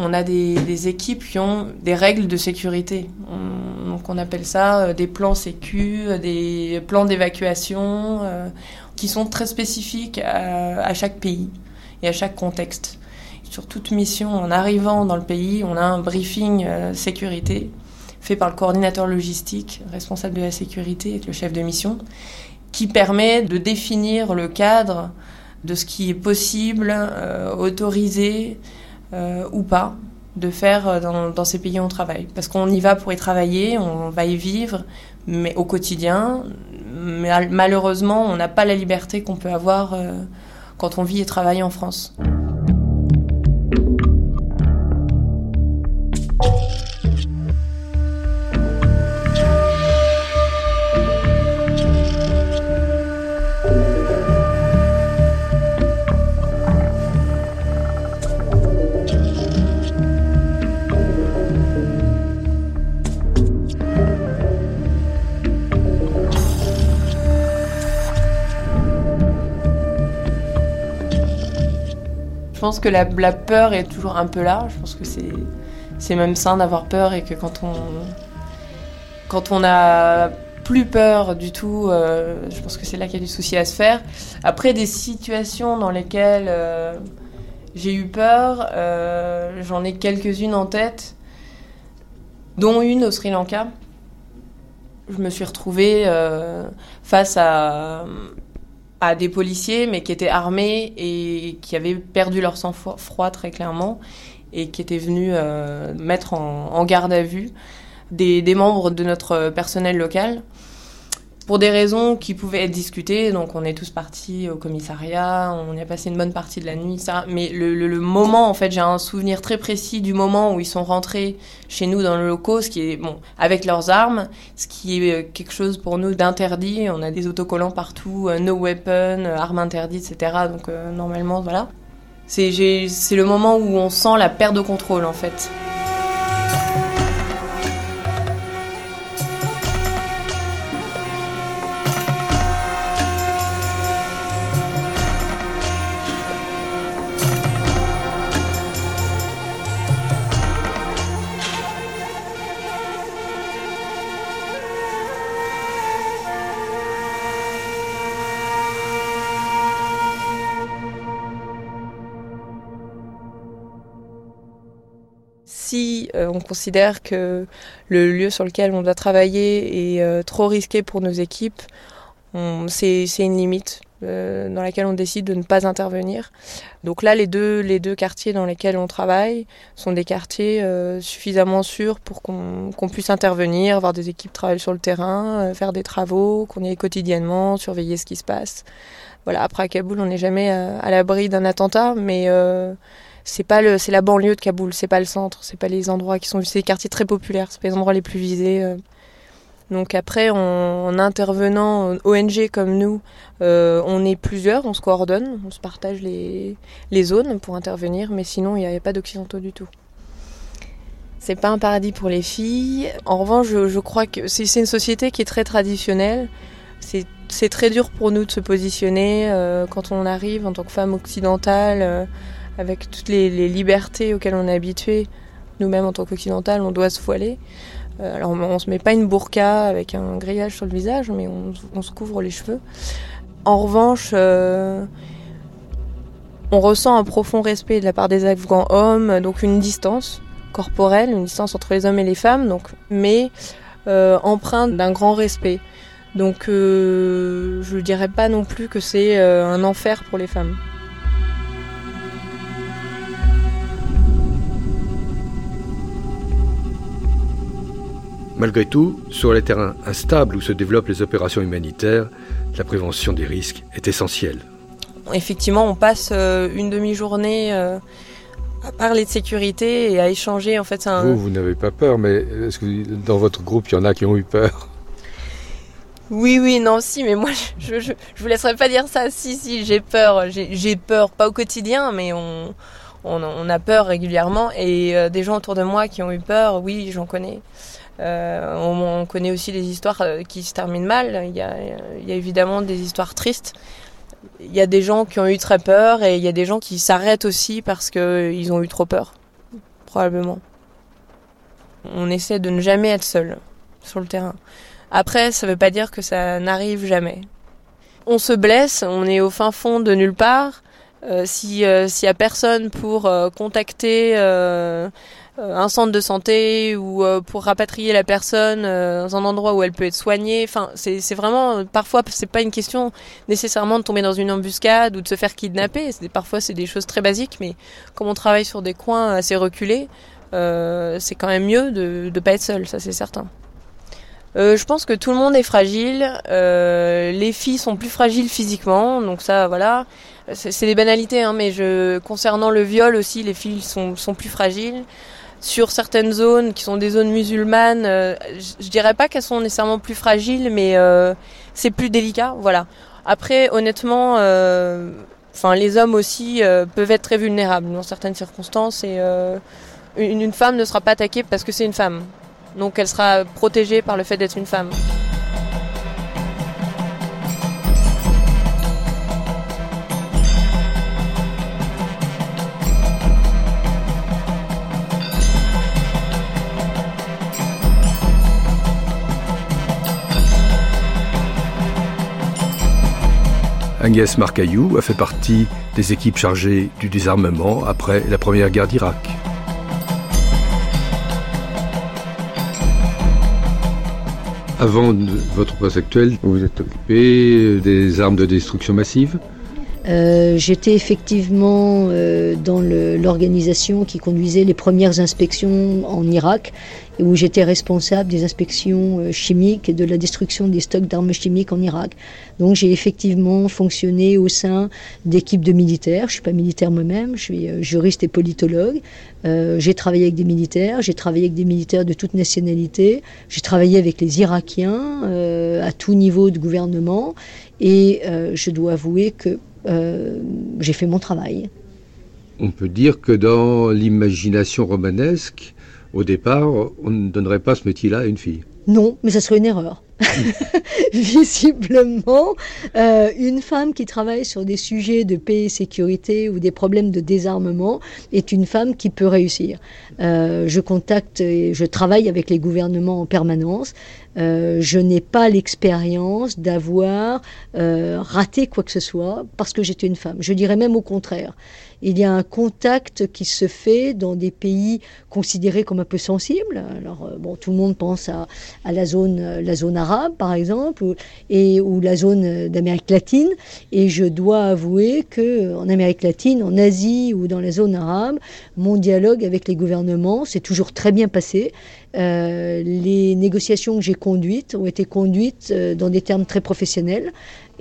on a des, équipes qui ont des règles de sécurité. On, donc on appelle ça euh, des plans sécu, euh, des plans d'évacuation, euh, qui sont très spécifiques à, chaque pays et à chaque contexte. Sur toute mission, en arrivant dans le pays, on a un briefing sécurité fait par le coordinateur logistique, responsable de la sécurité, avec le chef de mission, qui permet de définir le cadre de ce qui est possible, autorisé ou pas de faire euh, dans, dans ces pays où on travaille. Parce qu'on y va pour y travailler, on va y vivre, mais au quotidien. Malheureusement, on n'a pas la liberté qu'on peut avoir euh, quand on vit et travaille en France. Pense que la, peur est toujours un peu là. Je pense que c'est c'est même sain d'avoir peur et que quand on quand on a plus peur du tout, euh, je pense que c'est là qu'il y a du souci à se faire. Après des situations dans lesquelles euh, j'ai eu peur, euh, j'en ai quelques-unes en tête, dont une au Sri Lanka. Je me suis retrouvée face à à des policiers, mais qui étaient armés et qui avaient perdu leur sang-froid très clairement, et qui étaient venus euh, mettre en, garde à vue des membres de notre personnel local pour des raisons qui pouvaient être discutées. Donc on est tous partis au commissariat, on y a passé une bonne partie de la nuit, ça. Mais le, moment, en fait, j'ai un souvenir très précis du moment où ils sont rentrés chez nous dans le locaux, ce qui est bon avec leurs armes, ce qui est quelque chose pour nous d'interdit. On a des autocollants partout, euh, no weapon, euh, armes interdites, etc. Donc euh, normalement, voilà. C'est le moment où on sent la perte de contrôle, en fait. On considère que le lieu sur lequel on doit travailler est euh, trop risqué pour nos équipes, c'est une limite euh, dans laquelle on décide de ne pas intervenir. Donc là, les deux, quartiers dans lesquels on travaille sont des quartiers euh, suffisamment sûrs pour qu'on puisse intervenir, avoir des équipes travailler sur le terrain, euh, faire des travaux, qu'on y quotidiennement, surveiller ce qui se passe. Voilà, après à Kaboul, on n'est jamais à, l'abri d'un attentat, mais euh, c'est pas le c'est la banlieue de Kaboul c'est pas le centre c'est pas les endroits qui sont c'est des quartiers très populaires c'est pas les endroits les plus visés euh. donc après en, en intervenant ONG comme nous euh, on est plusieurs on se coordonne on se partage les les zones pour intervenir mais sinon il n'y a, pas d'occidentaux du tout. C'est pas un paradis pour les filles. En revanche je, crois que c'est une société qui est très traditionnelle. C'est très dur pour nous de se positionner euh, quand on arrive en tant que femme occidentale euh, avec toutes les, libertés auxquelles on est habitué. Nous-mêmes, en tant qu'occidentales, on doit se voiler. Euh, alors, on se met pas une burqa avec un grillage sur le visage, mais on, se couvre les cheveux. En revanche, euh, on ressent un profond respect de la part des Afghans hommes, donc une distance corporelle, une distance entre les hommes et les femmes, mais euh, empreinte d'un grand respect. Donc, je dirais pas non plus que c'est un enfer pour les femmes. Malgré tout, sur les terrains instables où se développent les opérations humanitaires, la prévention des risques est essentielle. Effectivement, on passe euh, une demi-journée euh, à parler de sécurité et à échanger. En fait, un... Vous, vous n'avez pas peur, mais est-ce que dans votre groupe, il y en a qui ont eu peur? Oui, oui, non, si, mais moi, je, je, je vous laisserai pas dire ça. Si, si, j'ai peur. J'ai j'ai peur, pas au quotidien, mais on, on, on a peur régulièrement. Et euh, des gens autour de moi qui ont eu peur, oui, j'en connais. Euh, on, on connaît aussi des histoires euh, qui se terminent mal. Il y a, évidemment des histoires tristes. Il y a des gens qui ont eu très peur et il y a des gens qui s'arrêtent aussi parce qu'ils ont eu trop peur, probablement. On essaie de ne jamais être seul sur le terrain. Après, ça veut pas dire que ça n'arrive jamais. On se blesse, on est au fin fond de nulle part. Euh, si euh, s'il y a personne pour euh, contacter euh, euh, un centre de santé ou euh, pour rapatrier la personne euh, dans un endroit où elle peut être soignée, enfin c'est vraiment parfois c'est pas une question nécessairement de tomber dans une embuscade ou de se faire kidnapper. Parfois c'est des choses très basiques, mais comme on travaille sur des coins assez reculés, euh, c'est quand même mieux de ne pas être seul, ça c'est certain. Euh, je pense que tout le monde est fragile. Euh, les filles sont plus fragiles physiquement, donc ça, voilà. C'est des banalités, hein, mais je, concernant le viol aussi, les filles sont, sont plus fragiles. Sur certaines zones qui sont des zones musulmanes, euh, je, dirais pas qu'elles sont nécessairement plus fragiles, mais euh, c'est plus délicat, voilà. Après, honnêtement, euh, enfin, les hommes aussi euh, peuvent être très vulnérables dans certaines circonstances et euh, une, une femme ne sera pas attaquée parce que c'est une femme. Donc elle sera protégée par le fait d'être une femme. Agnès Marcaillou a fait partie des équipes chargées du désarmement après la première guerre d'Irak. Avant de- votre poste actuel, vous vous êtes occupé des armes de destruction massive. Euh, J'étais effectivement euh, dans l'organisation qui conduisait les premières inspections en Irak, où j'étais responsable des inspections euh, chimiques et de la destruction des stocks d'armes chimiques en Irak. Donc j'ai effectivement fonctionné au sein d'équipes de militaires. Je suis pas militaire moi-même, je suis euh, juriste et politologue. Euh, j'ai travaillé avec des militaires, j'ai travaillé avec des militaires de toute nationalité, j'ai travaillé avec les Irakiens à tout niveau de gouvernement, et je dois avouer que j'ai fait mon travail. On peut dire que dans l'imagination romanesque, au départ, on ne donnerait pas ce métier-là à une fille. Non, mais ça serait une erreur. Visiblement, euh, une femme qui travaille sur des sujets de paix et sécurité ou des problèmes de désarmement est une femme qui peut réussir. Euh, je contacte et je travaille avec les gouvernements en permanence. Euh, je n'ai pas l'expérience d'avoir raté quoi que ce soit parce que j'étais une femme. Je dirais même au contraire. Il y a un contact qui se fait dans des pays considérés comme un peu sensibles. Alors, euh, bon, tout le monde pense à, la zone, euh, la zone arabe, par exemple, ou, et, ou la zone euh, d'Amérique latine. Et je dois avouer que en Amérique latine, en Asie ou dans la zone arabe, mon dialogue avec les gouvernements s'est toujours très bien passé. Les négociations que j'ai conduites ont été conduites dans des termes très professionnels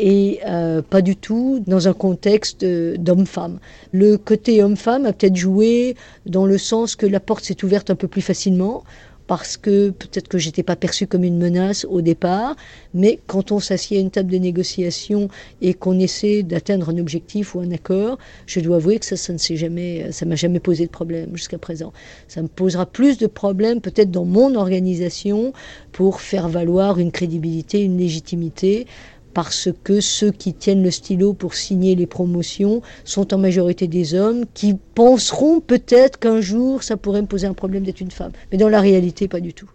et euh, pas du tout dans un contexte d'homme-femme. Le côté homme-femme a peut-être joué dans le sens que la porte s'est ouverte un peu plus facilement parce que peut-être que j'étais pas perçue comme une menace au départ, mais quand on s'assied à une table de négociation et qu'on essaie d'atteindre un objectif ou un accord, je dois avouer que ça, ça ne s'est jamais, ça m'a jamais posé de problème jusqu'à présent. Ça me posera plus de problèmes peut-être dans mon organisation pour faire valoir une crédibilité, une légitimité, parce que ceux qui tiennent le stylo pour signer les promotions sont en majorité des hommes qui penseront peut-être qu'un jour ça pourrait me poser un problème d'être une femme. Mais dans la réalité, pas du tout.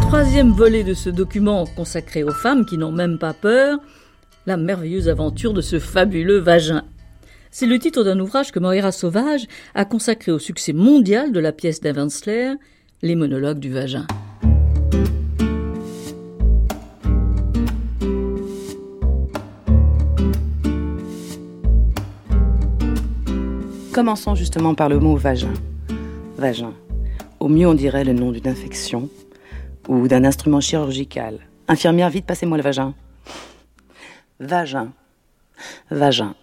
Troisième volet de ce document consacré aux femmes qui n'ont même pas peur, la merveilleuse aventure de ce fabuleux vagin. C'est le titre d'un ouvrage que Moira Sauvage a consacré au succès mondial de la pièce d'Avensler, Les monologues du vagin. Commençons justement par le mot vagin. Vagin. Au mieux, on dirait le nom d'une infection ou d'un instrument chirurgical. Infirmière, vite, passez-moi le vagin. Vagin. Vagin.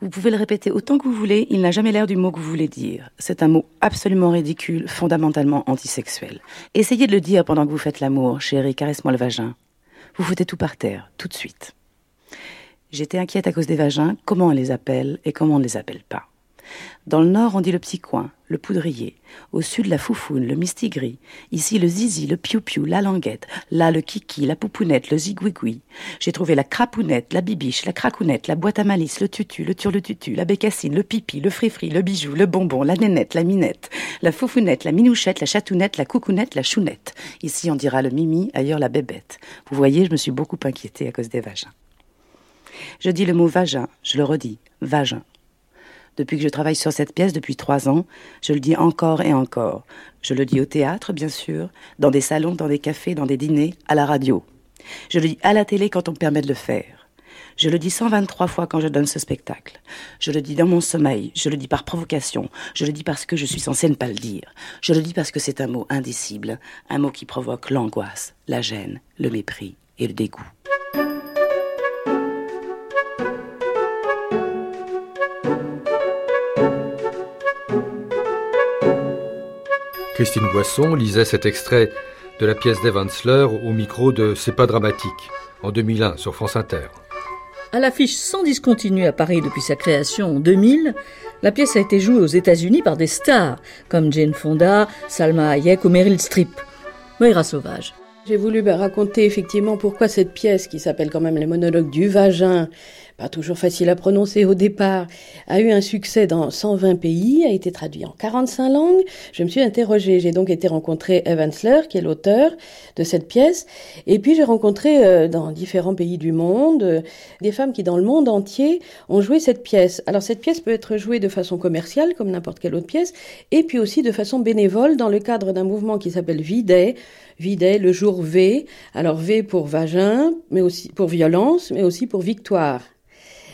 Vous pouvez le répéter autant que vous voulez, il n'a jamais l'air du mot que vous voulez dire. C'est un mot absolument ridicule, fondamentalement antisexuel. Essayez de le dire pendant que vous faites l'amour, chérie, caresse-moi le vagin. Vous foutez tout par terre, tout de suite. J'étais inquiète à cause des vagins, comment on les appelle et comment on ne les appelle pas? Dans le nord, on dit le petit coin, le poudrier. Au sud, la foufoune, le mistigris. Ici, le zizi, le piou-piou, la languette. Là, le kiki, la poupounette, le zigouigoui. J'ai trouvé la crapounette, la bibiche, la cracounette, la boîte à malice, le tutu, le turle-tutu, la bécassine, le pipi, le frifri, le bijou, le bonbon, la nénette, la minette, la foufounette, la minouchette, la chatounette, la coucounette, la chounette. Ici, on dira le mimi, ailleurs la bébête. Vous voyez, je me suis beaucoup inquiétée à cause des vagins. Je dis le mot vagin, je le redis, vagin. Depuis que je travaille sur cette pièce depuis trois ans, je le dis encore et encore. Je le dis au théâtre, bien sûr, dans des salons, dans des cafés, dans des dîners, à la radio. Je le dis à la télé quand on me permet de le faire. Je le dis 123 fois quand je donne ce spectacle. Je le dis dans mon sommeil, je le dis par provocation, je le dis parce que je suis censée ne pas le dire. Je le dis parce que c'est un mot indicible, un mot qui provoque l'angoisse, la gêne, le mépris et le dégoût. Christine Boisson lisait cet extrait de la pièce d'Evansler au micro de C'est pas dramatique, en 2001 sur France Inter. À l'affiche sans discontinuer à Paris depuis sa création en 2000, la pièce a été jouée aux États-Unis par des stars comme Jane Fonda, Salma Hayek ou Meryl Streep. Moira Sauvage. J'ai voulu bah, raconter effectivement pourquoi cette pièce, qui s'appelle quand même Les monologues du vagin, pas toujours facile à prononcer au départ, a eu un succès dans 120 pays, a été traduit en 45 langues. Je me suis interrogée, j'ai donc été rencontrer Evansler, qui est l'auteur de cette pièce, et puis j'ai rencontré euh, dans différents pays du monde euh, des femmes qui dans le monde entier ont joué cette pièce. Alors cette pièce peut être jouée de façon commerciale, comme n'importe quelle autre pièce, et puis aussi de façon bénévole dans le cadre d'un mouvement qui s'appelle Videt, Videt le jour V, alors V pour vagin, mais aussi pour violence, mais aussi pour victoire.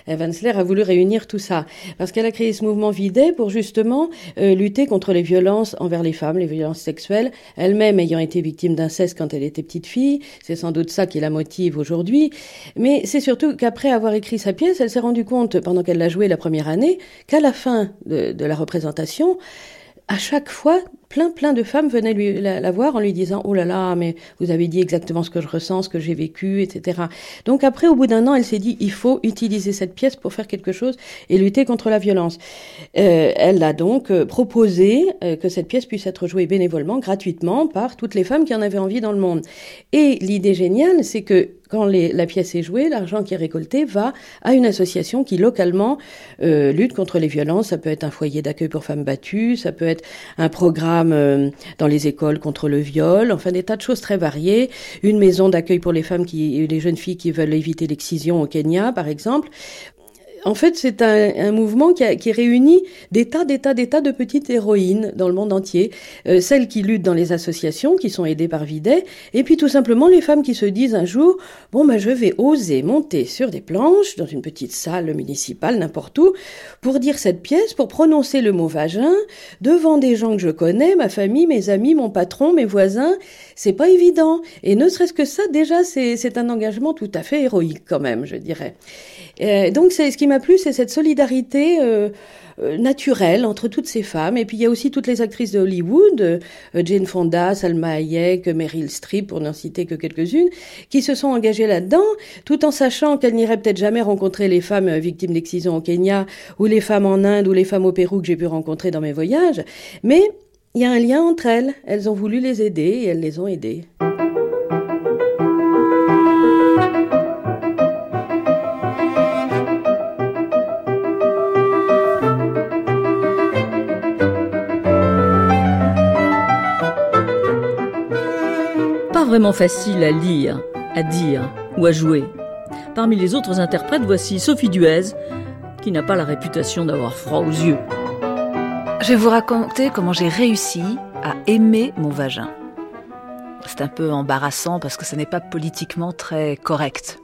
Evansler a voulu réunir tout ça parce qu'elle a créé ce mouvement Videt pour justement euh, lutter contre les violences envers les femmes, les violences sexuelles, elle-même ayant été victime d'inceste quand elle était petite fille. C'est sans doute ça qui la motive aujourd'hui. Mais c'est surtout qu'après avoir écrit sa pièce, elle s'est rendue compte, pendant qu'elle l'a jouée la première année, qu'à la fin de la représentation, à chaque fois, plein plein de femmes venaient lui, la, voir en lui disant oh là là mais vous avez dit exactement ce que je ressens ce que j'ai vécu etc donc après au bout d'un an elle s'est dit il faut utiliser cette pièce pour faire quelque chose et lutter contre la violence. Euh, elle a donc euh, proposé euh, que cette pièce puisse être jouée bénévolement gratuitement par toutes les femmes qui en avaient envie dans le monde. Et l'idée géniale c'est que quand la pièce est jouée, l'argent qui est récolté va à une association qui localement euh, lutte contre les violences. Ça peut être un foyer d'accueil pour femmes battues, ça peut être un programme euh, dans les écoles contre le viol, enfin des tas de choses très variées. Une maison d'accueil pour les femmes qui, les jeunes filles qui veulent éviter l'excision au Kenya, par exemple en fait, c'est un, un, mouvement qui, a, qui, réunit des tas, des tas, des tas de petites héroïnes dans le monde entier. Euh, celles qui luttent dans les associations, qui sont aidées par Videt, et puis tout simplement les femmes qui se disent un jour, bon, ben, je vais oser monter sur des planches, dans une petite salle municipale, n'importe où, pour dire cette pièce, pour prononcer le mot vagin, devant des gens que je connais, ma famille, mes amis, mon patron, mes voisins. C'est pas évident. Et ne serait-ce que ça, déjà, c'est un engagement tout à fait héroïque, quand même, je dirais. Euh, donc, c'est ce qui m'a plu, c'est cette solidarité euh, euh, naturelle entre toutes ces femmes. Et puis, il y a aussi toutes les actrices de Hollywood, euh, Jane Fonda, Salma Hayek, Meryl Streep, pour n'en citer que quelques-unes, qui se sont engagées là-dedans, tout en sachant qu'elles n'iraient peut-être jamais rencontrer les femmes euh, victimes d'excision au Kenya, ou les femmes en Inde, ou les femmes au Pérou que j'ai pu rencontrer dans mes voyages. Mais il y a un lien entre elles. Elles ont voulu les aider et elles les ont aidées. Vraiment facile à lire, à dire ou à jouer. Parmi les autres interprètes, voici Sophie Duez, qui n'a pas la réputation d'avoir froid aux yeux. Je vais vous raconter comment j'ai réussi à aimer mon vagin. C'est un peu embarrassant parce que ce n'est pas politiquement très correct.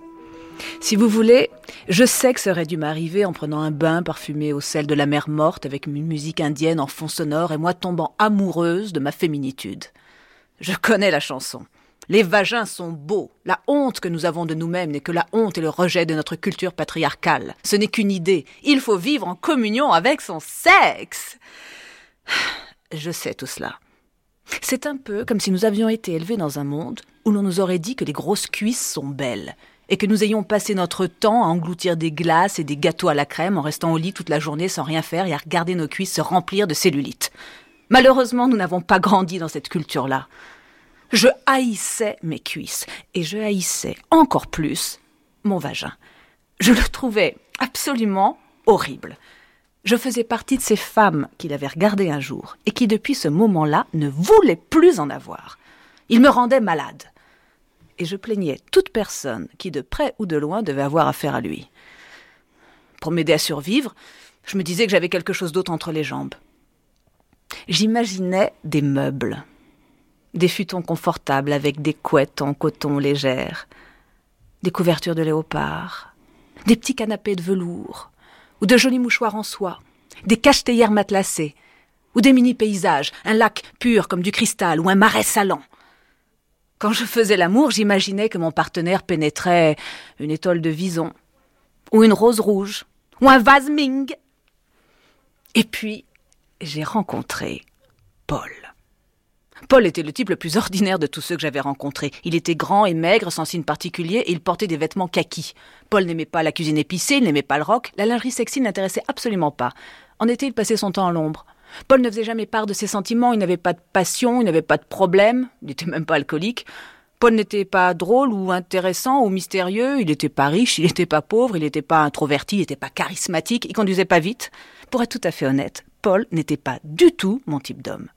Si vous voulez, je sais que ça aurait dû m'arriver en prenant un bain parfumé au sel de la mer morte avec une musique indienne en fond sonore et moi tombant amoureuse de ma féminitude. Je connais la chanson. Les vagins sont beaux. La honte que nous avons de nous-mêmes n'est que la honte et le rejet de notre culture patriarcale. Ce n'est qu'une idée. Il faut vivre en communion avec son sexe. Je sais tout cela. C'est un peu comme si nous avions été élevés dans un monde où l'on nous aurait dit que les grosses cuisses sont belles et que nous ayons passé notre temps à engloutir des glaces et des gâteaux à la crème en restant au lit toute la journée sans rien faire et à regarder nos cuisses se remplir de cellulite. Malheureusement, nous n'avons pas grandi dans cette culture-là. Je haïssais mes cuisses et je haïssais encore plus mon vagin. Je le trouvais absolument horrible. Je faisais partie de ces femmes qu'il avait regardées un jour et qui depuis ce moment-là ne voulaient plus en avoir. Il me rendait malade. Et je plaignais toute personne qui de près ou de loin devait avoir affaire à lui. Pour m'aider à survivre, je me disais que j'avais quelque chose d'autre entre les jambes. J'imaginais des meubles, des futons confortables avec des couettes en coton légères, des couvertures de léopard, des petits canapés de velours, ou de jolis mouchoirs en soie, des cache-théières matelassées, ou des mini-paysages, un lac pur comme du cristal, ou un marais salant. Quand je faisais l'amour, j'imaginais que mon partenaire pénétrait une étole de vison, ou une rose rouge, ou un vase Ming. Et puis, j'ai rencontré Paul. Paul était le type le plus ordinaire de tous ceux que j'avais rencontrés. Il était grand et maigre, sans signe particulier, et il portait des vêtements kaki. Paul n'aimait pas la cuisine épicée, il n'aimait pas le rock, la lingerie sexy n'intéressait absolument pas. En été, il passait son temps à l'ombre. Paul ne faisait jamais part de ses sentiments, il n'avait pas de passion, il n'avait pas de problème, il n'était même pas alcoolique. Paul n'était pas drôle ou intéressant ou mystérieux, il n'était pas riche, il n'était pas pauvre, il n'était pas introverti, il n'était pas charismatique, il conduisait pas vite. Pour être tout à fait honnête, Paul n'était pas du tout mon type d'homme.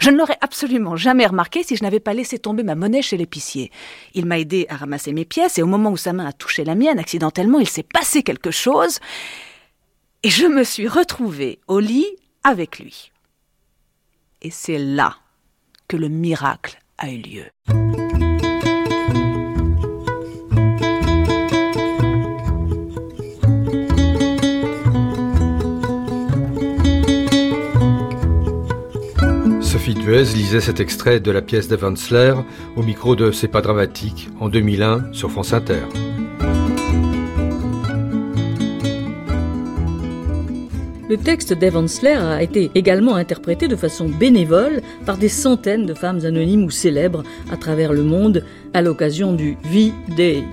Je ne l'aurais absolument jamais remarqué si je n'avais pas laissé tomber ma monnaie chez l'épicier. Il m'a aidé à ramasser mes pièces et au moment où sa main a touché la mienne, accidentellement, il s'est passé quelque chose et je me suis retrouvée au lit avec lui. Et c'est là que le miracle a eu lieu. Duez lisait cet extrait de la pièce d'Evansler au micro de C'est pas dramatique en 2001 sur France Inter. Le texte d'Evansler a été également interprété de façon bénévole par des centaines de femmes anonymes ou célèbres à travers le monde à l'occasion du V-Day.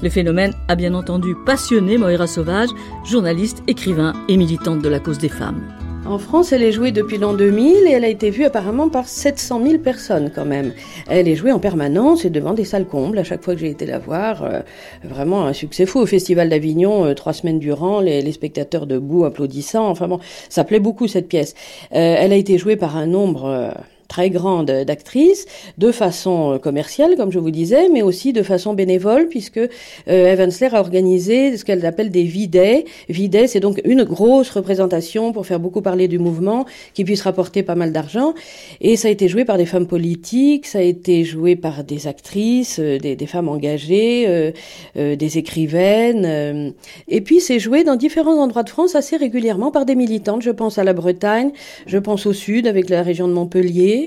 Le phénomène a bien entendu passionné Moira Sauvage, journaliste, écrivain et militante de la cause des femmes. En France, elle est jouée depuis l'an 2000 et elle a été vue apparemment par 700 000 personnes quand même. Elle est jouée en permanence et devant des salles combles à chaque fois que j'ai été la voir. euh, vraiment un succès fou. Au Festival d'Avignon, euh, trois semaines durant, les, spectateurs debout applaudissant. Enfin bon, ça plaît beaucoup cette pièce. Euh, elle a été jouée par un nombre... très grande d'actrices, de façon euh, commerciale, comme je vous disais, mais aussi de façon bénévole, puisque euh, Evansler a organisé ce qu'elle appelle des videts. Videts, c'est donc une grosse représentation pour faire beaucoup parler du mouvement, qui puisse rapporter pas mal d'argent. Et ça a été joué par des femmes politiques, ça a été joué par des actrices, euh, des, des femmes engagées, euh, euh, des écrivaines. euh. et puis c'est joué dans différents endroits de France assez régulièrement par des militantes. Je pense à la Bretagne, je pense au sud avec la région de Montpellier,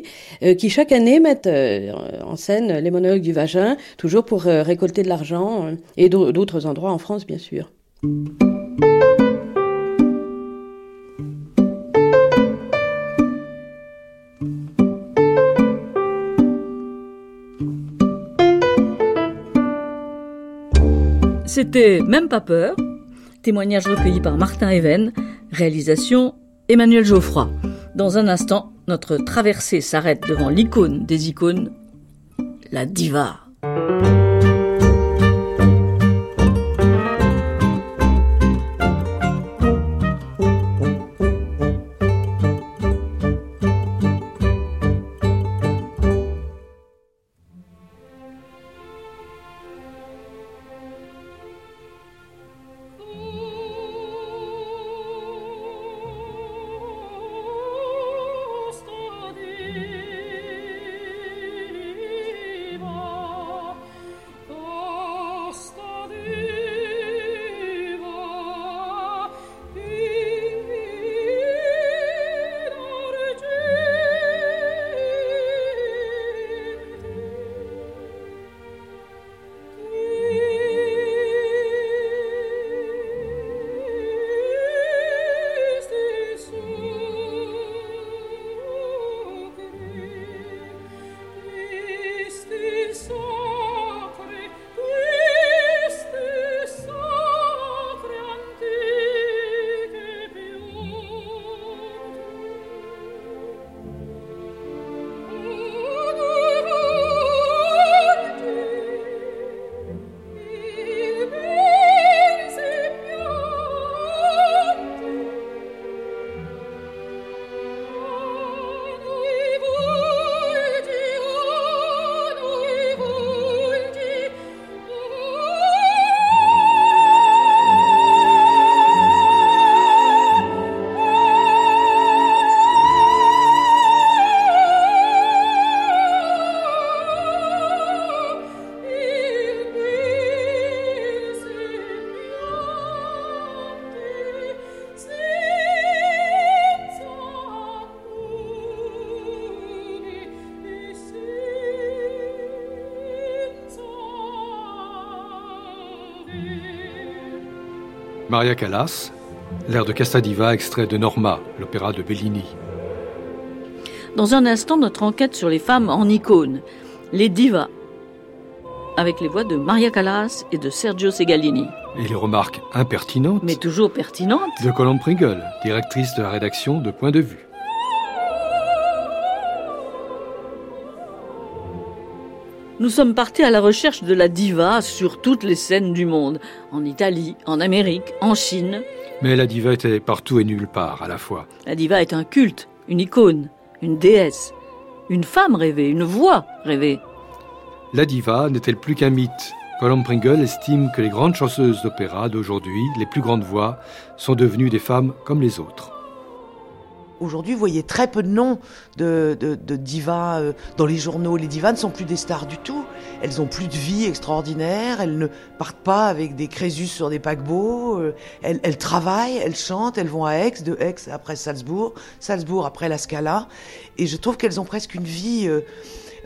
euh, qui chaque année mettent euh, en scène les monologues du vagin, toujours pour euh, récolter de l'argent, et d'au- d'autres endroits en France, bien sûr. C'était Même pas peur, témoignage recueilli par Martin Even, réalisation Emmanuel Geoffroy. Dans un instant, notre traversée s'arrête devant l'icône des icônes, la diva. Maria Callas, l'air de Casta Diva extrait de Norma, l'opéra de Bellini. Dans un instant, notre enquête sur les femmes en icône, les divas, avec les voix de Maria Callas et de Sergio Segalini. Et les remarques impertinentes Mais toujours pertinentes. de Colombe Pringle, directrice de la rédaction de Point de Vue. Nous sommes partis à la recherche de la diva sur toutes les scènes du monde, en Italie, en Amérique, en Chine. Mais la diva était partout et nulle part à la fois. La diva est un culte, une icône, une déesse, une femme rêvée, une voix rêvée. La diva n'est-elle plus qu'un mythe? Colombe Pringle estime que les grandes chanteuses d'opéra d'aujourd'hui, les plus grandes voix, sont devenues des femmes comme les autres. Aujourd'hui, vous voyez très peu de noms de, divas euh, dans les journaux. Les divas ne sont plus des stars du tout. Elles ont plus de vie extraordinaire. Elles ne partent pas avec des crésus sur des paquebots. Euh, Elles, elles travaillent, elles chantent, elles vont à Aix, de Aix après Salzbourg, Salzbourg après la Scala. Et je trouve qu'elles ont presque une vie euh,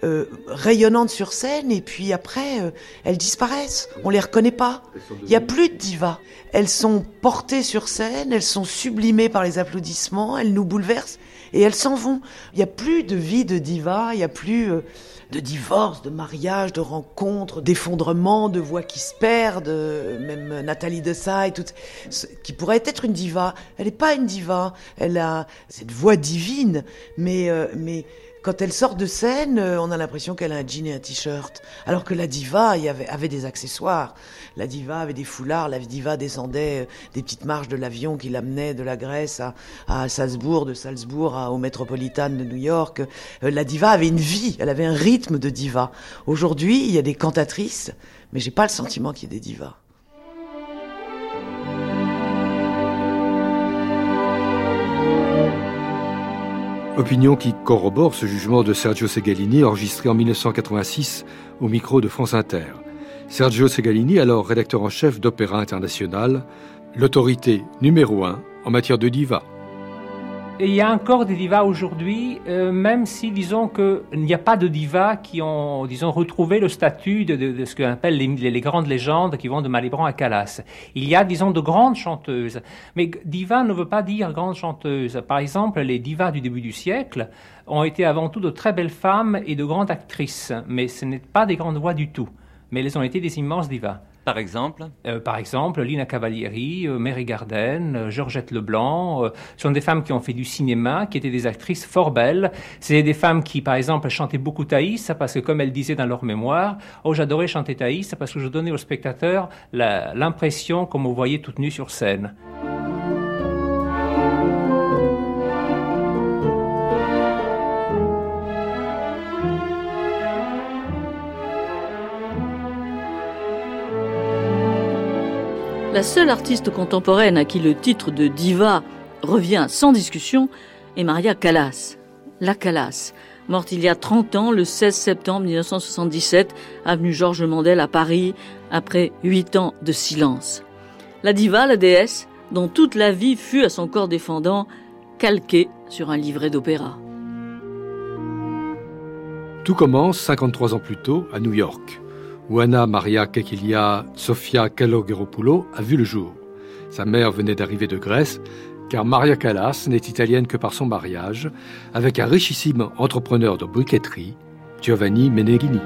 euh, rayonnante sur scène. Et puis après, euh, elles disparaissent. On les reconnaît pas. Il n'y a plus de divas. Elles sont portées sur scène, elles sont sublimées par les applaudissements, elles nous bouleversent et elles s'en vont. Il n'y a plus de vie de diva, il n'y a plus euh, de divorce, de mariage, de rencontres, d'effondrement, de voix qui se perdent. Même Nathalie Dessay, toute, qui pourrait être une diva. Elle n'est pas une diva. Elle a cette voix divine, mais, euh, mais quand elle sort de scène, euh, on a l'impression qu'elle a un jean et un t-shirt. Alors que la diva y avait, avait des accessoires. La diva avait des foulards, la diva descendait euh, des petites marches de l'avion qui l'amenait de la Grèce à, à Salzbourg, de Salzbourg à- au Metropolitan de New York. Euh, La diva avait une vie, elle avait un rythme de diva. Aujourd'hui, il y a des cantatrices, mais j'ai pas le sentiment qu'il y ait des divas. Opinion qui corrobore ce jugement de Sergio Segalini enregistré en 1986 au micro de France Inter. Sergio Segalini, alors rédacteur en chef d'Opéra International, l'autorité numéro un en matière de diva. Il y a encore des divas aujourd'hui, euh, même si, disons, qu'il n'y a pas de divas qui ont, disons, retrouvé le statut de, ce qu'on appelle les, les- les grandes légendes qui vont de Malibran à Calas. Il y a, disons, de grandes chanteuses. Mais diva ne veut pas dire grande chanteuse. Par exemple, les divas du début du siècle ont été avant tout de très belles femmes et de grandes actrices. Mais ce n'est pas des grandes voix du tout. Mais elles ont été des immenses divas. Par exemple Euh, par exemple, Lina Cavalieri, euh, Mary Garden, euh, Georgette Leblanc, euh, sont des femmes qui ont fait du cinéma, qui étaient des actrices fort belles. C'est des femmes qui, par exemple, chantaient beaucoup Thaïs, parce que comme elles disaient dans leur mémoire, oh j'adorais chanter Thaïs parce que je donnais au spectateur la- l'impression qu'on me voyait toute nue sur scène. La seule artiste contemporaine à qui le titre de diva revient sans discussion est Maria Callas. La Callas, morte il y a 30 ans, le 16 septembre 1977, avenue Georges Mandel à Paris, après 8 ans de silence. La diva, la déesse, dont toute la vie fut à son corps défendant, calquée sur un livret d'opéra. Tout commence 53 ans plus tôt à New York, où Anna Maria Kekilia Sofia Kalogeropoulos a vu le jour. Sa mère venait d'arriver de Grèce, car Maria Callas n'est italienne que par son mariage avec un richissime entrepreneur de briqueterie, Giovanni Meneghini.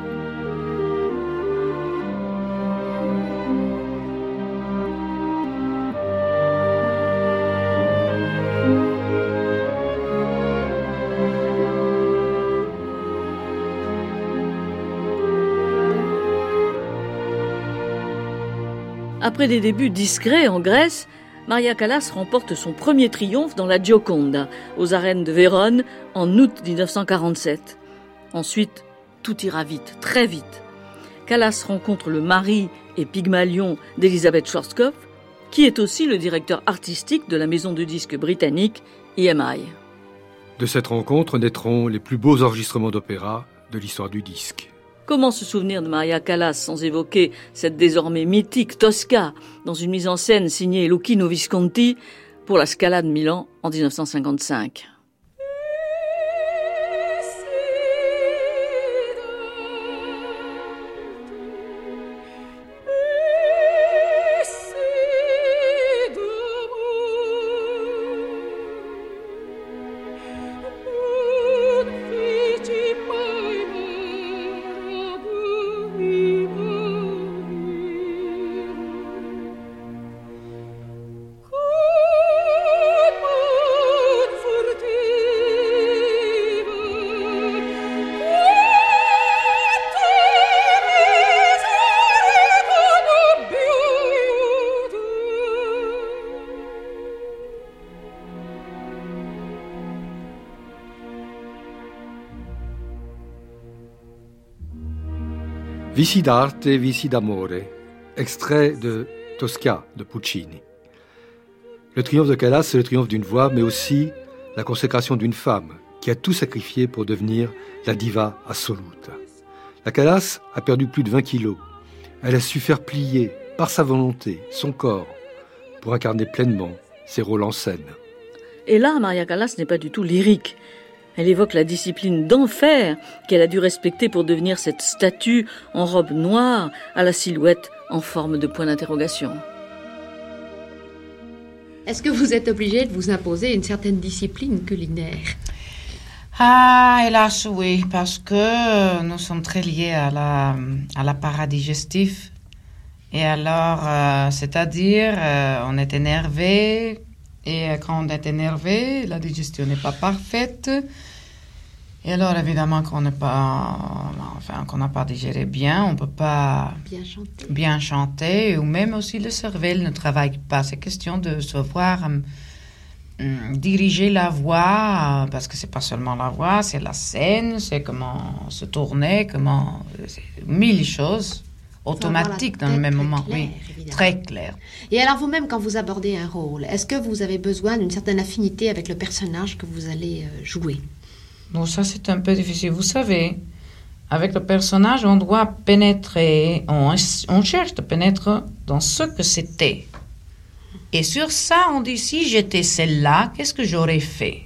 Après des débuts discrets en Grèce, Maria Callas remporte son premier triomphe dans la Gioconda, aux arènes de Vérone, en août 1947. Ensuite, tout ira vite, très vite. Callas rencontre le mari et Pygmalion d'Elisabeth Schwarzkopf, qui est aussi le directeur artistique de la maison de disques britannique EMI. De cette rencontre naîtront les plus beaux enregistrements d'opéra de l'histoire du disque. Comment se souvenir de Maria Callas sans évoquer cette désormais mythique Tosca dans une mise en scène signée Lucchino Visconti pour la Scala de Milan en 1955 Vici d'arte, vici d'amore, extrait de Tosca de Puccini. Le triomphe de Callas, c'est le triomphe d'une voix, mais aussi la consécration d'une femme qui a tout sacrifié pour devenir la diva assoluta. La Callas a perdu plus de 20 kilos. Elle a su faire plier, par sa volonté, son corps, pour incarner pleinement ses rôles en scène. Et là, Maria Callas n'est pas du tout lyrique. Elle évoque la discipline d'enfer qu'elle a dû respecter pour devenir cette statue en robe noire à la silhouette en forme de point d'interrogation. Est-ce que vous êtes obligé de vous imposer une certaine discipline culinaire? Ah, hélas, oui, parce que nous sommes très liés à la, à digestif. Et alors, euh, c'est-à-dire, euh, on est énervé, et quand on est énervé, la digestion n'est pas parfaite. Et alors, évidemment, qu'on n'est pas, enfin, qu'on n'a pas digéré bien, on peut pas Bien chanter. bien chanter, ou même aussi le cerveau ne travaille pas. C'est question de savoir hum, diriger la voix, euh, parce que c'est pas seulement la voix, c'est la scène, c'est comment se tourner, comment, mille choses automatiques dans le même moment. oui, évidemment. très clair. Et alors vous-même, quand vous abordez un rôle, est-ce que vous avez besoin d'une certaine affinité avec le personnage que vous allez euh, jouer? Bon, ça c'est un peu difficile. Vous savez, avec le personnage, on doit pénétrer, on, on cherche de pénétrer dans ce que c'était. Et sur ça, on dit si j'étais celle-là, qu'est-ce que j'aurais fait?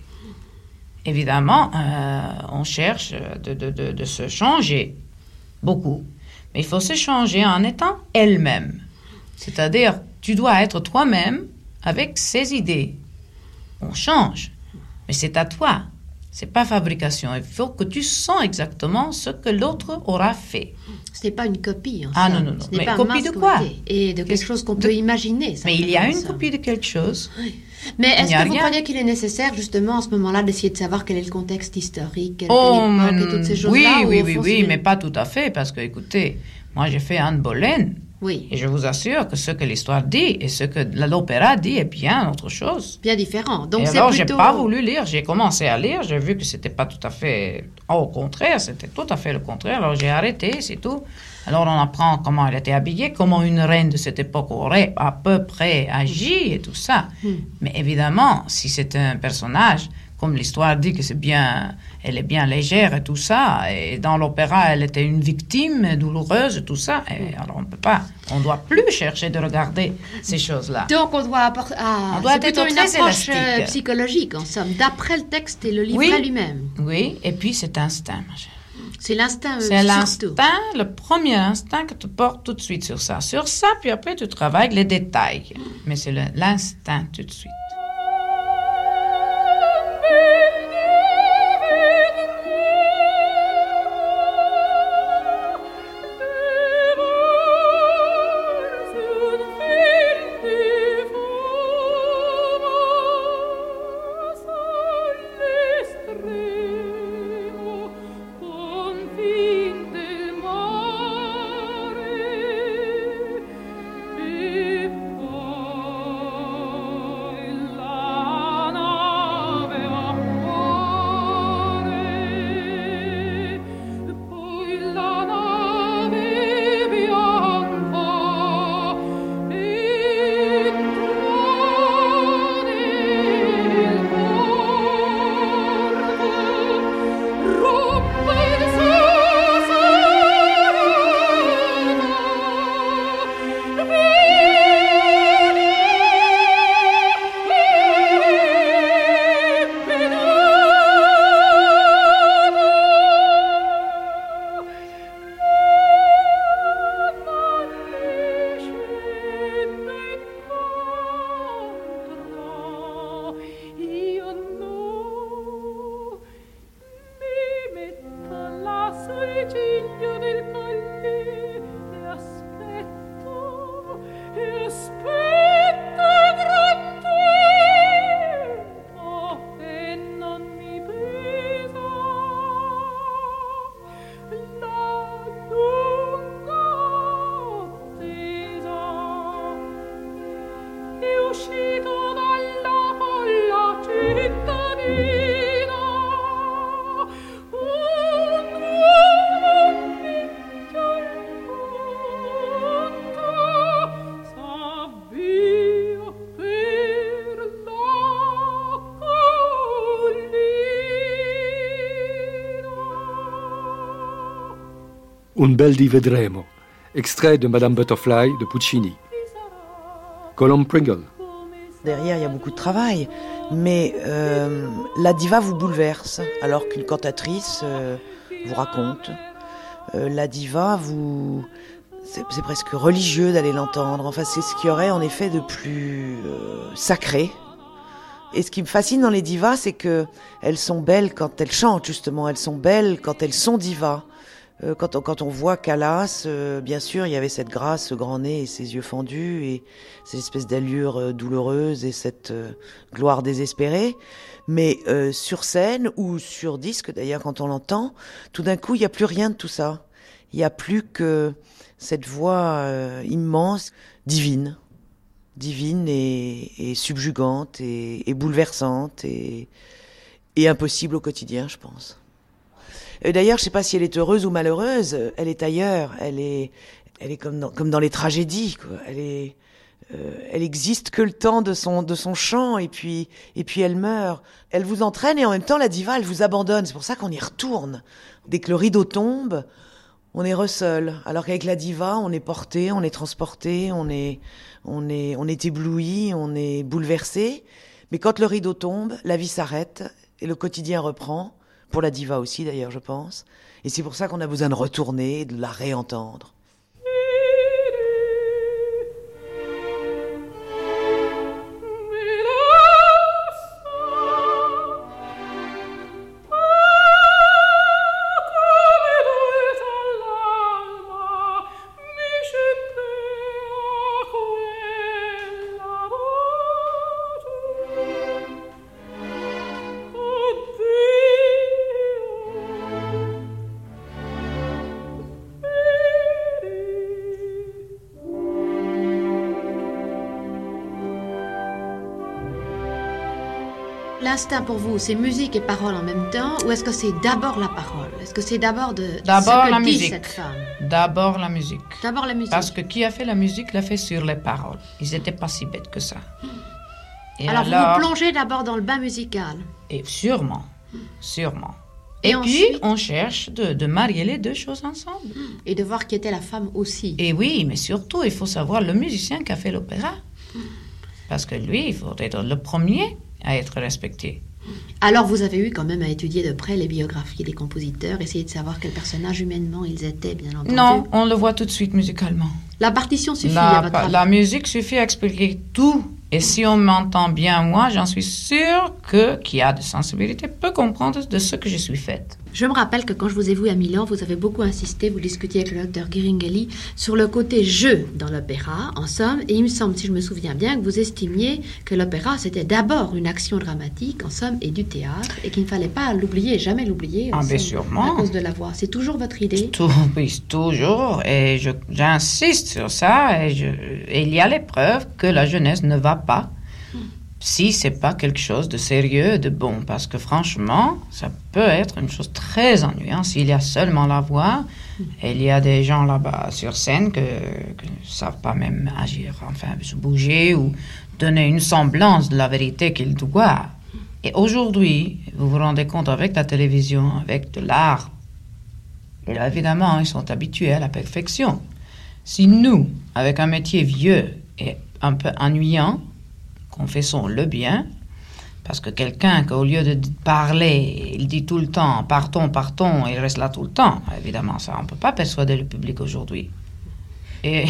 Évidemment, euh, on cherche de, de- de- de se changer beaucoup. Mais il faut se changer en étant elle-même. C'est-à-dire, tu dois être toi-même avec ses idées. On change, mais c'est à toi. C'est pas fabrication. Il faut que tu sens exactement ce que l'autre aura fait. Ce n'est pas une copie, en Ah non, non, non. Ce Mais pas copie de quoi. Et de quelque chose qu'on de- peut imaginer. Mais il y a une ça. copie de quelque chose. Mais est-ce que vous rien. croyez qu'il est nécessaire, justement, en ce moment-là, d'essayer de savoir quel est le contexte historique, Oh, quelle et toutes ces oui, choses-là ou oui, oui, oui, c'est- mais pas tout à fait, parce que, écoutez, moi j'ai fait Anne Boleyn. Oui. Et je vous assure que ce que l'histoire dit et ce que l'opéra dit est bien autre chose. Bien différent. Donc et alors, plutôt... j'ai pas voulu lire. J'ai commencé à lire. J'ai vu que c'était pas tout à fait. Au contraire, c'était tout à fait le contraire. Alors, j'ai arrêté, c'est tout. Alors, on apprend comment elle était habillée, comment une reine de cette époque aurait à peu près agi et tout ça. Hmm. Mais évidemment, si c'est un personnage, comme l'histoire dit que c'est bien, elle est bien légère et tout ça, et dans l'opéra, elle était une victime douloureuse et tout ça, et alors on peut pas, on doit plus chercher de regarder ces choses-là. Donc on doit apporter... Ah, On doit c'est plutôt être une approche élastique. euh, psychologique, en somme, d'après le texte et le livret Oui. lui-même. Oui, et puis c'est instinct, ma chérie. C'est l'instinct euh, C'est l'instinct, le premier instinct que tu portes tout de suite sur ça. Sur ça, puis après tu travailles les détails. Mais c'est l'instinct tout de suite. Un bel di vedremo, extrait de Madame Butterfly de Puccini. Colombe Pringle. Derrière, il y a beaucoup de travail, mais euh, la diva vous bouleverse, alors qu'une cantatrice euh, vous raconte. Euh, la diva, vous, c'est presque religieux d'aller l'entendre. Enfin, c'est ce qu'il y aurait en effet de plus sacré. Et ce qui me fascine dans les divas, c'est que elles sont belles quand elles chantent justement. Elles sont belles quand elles sont divas. Euh, quand, on, voit Calas, euh, bien sûr, il y avait cette grâce, ce grand nez et ses yeux fendus et cette espèce d'allure euh, douloureuse et cette gloire désespérée. Mais sur scène ou sur disque, d'ailleurs, quand on l'entend, tout d'un coup, il n'y a plus rien de tout ça. Il n'y a plus que cette voix immense, divine, divine et, et subjugante et, bouleversante et impossible au quotidien, je pense. D'ailleurs, je sais pas si elle est heureuse ou malheureuse. Elle est ailleurs. Elle est, elle est comme dans, les tragédies. Elle est, euh, elle existe que le temps de son de son chant et puis et puis elle meurt. Elle vous entraîne et en même temps la diva, elle vous abandonne. C'est pour ça qu'on y retourne. Dès que le rideau tombe, on est seul. Alors qu'avec la diva, on est porté, on est transporté, on est on est on est ébloui, on est bouleversé. Mais quand le rideau tombe, la vie s'arrête et le quotidien reprend. Pour la diva aussi, d'ailleurs, je pense. Et c'est pour ça qu'on a besoin de retourner, de la réentendre. L'instinct pour vous, c'est musique et parole en même temps ou est-ce que c'est d'abord la parole? Est-ce que c'est d'abord de D'abord la dit musique. cette femme? D'abord la musique. D'abord la musique. Parce que qui a fait la musique l'a fait sur les paroles. Ils n'étaient pas si bêtes que ça. Et alors, vous vous plongez d'abord dans le bain musical. Et sûrement, sûrement. Et Et, puis, on cherche de, de marier les deux choses ensemble. Et de voir qui était la femme aussi. Et oui, mais surtout, il faut savoir le musicien qui a fait l'opéra. Parce que lui, il faut être le premier à être respecté. Alors vous avez eu quand même à étudier de près les biographies des compositeurs, essayer de savoir quels personnages humainement ils étaient, bien entendu. Non, on le voit tout de suite musicalement. La partition suffit à votre avis? la musique suffit à expliquer tout. Et si on m'entend bien, moi, j'en suis sûre que qui a de sensibilité peut comprendre de ce que je suis faite. Je me rappelle que quand je vous ai vu à Milan, vous avez beaucoup insisté, vous discutiez avec le docteur Giringhelli sur le côté jeu dans l'opéra, en somme, et il me semble, si je me souviens bien, que vous estimiez que l'opéra c'était d'abord une action dramatique, en somme, et du théâtre, et qu'il ne fallait pas l'oublier, jamais l'oublier, Ah, sûrement. à cause de la voix. C'est toujours votre idée? Tout, oui, toujours. Et j'insiste sur ça. Et, je- et il y a les preuves que la jeunesse ne va pas si c'est pas quelque chose de sérieux, de bon. Parce que franchement, ça peut être une chose très ennuyante s'il y a seulement la voix. Et il y a des gens là-bas sur scène que ne savent pas même agir, enfin se bouger ou donner une semblance de la vérité qu'ils doivent. Et aujourd'hui, vous vous rendez compte avec la télévision, avec de l'art, et là, évidemment, ils sont habitués à la perfection. Si nous, avec un métier vieux et un peu ennuyant, confessons le bien, parce que quelqu'un qu'au lieu de parler, il dit tout le temps partons, partons, il reste là tout le temps, évidemment, ça, on ne peut pas persuader le public aujourd'hui. Et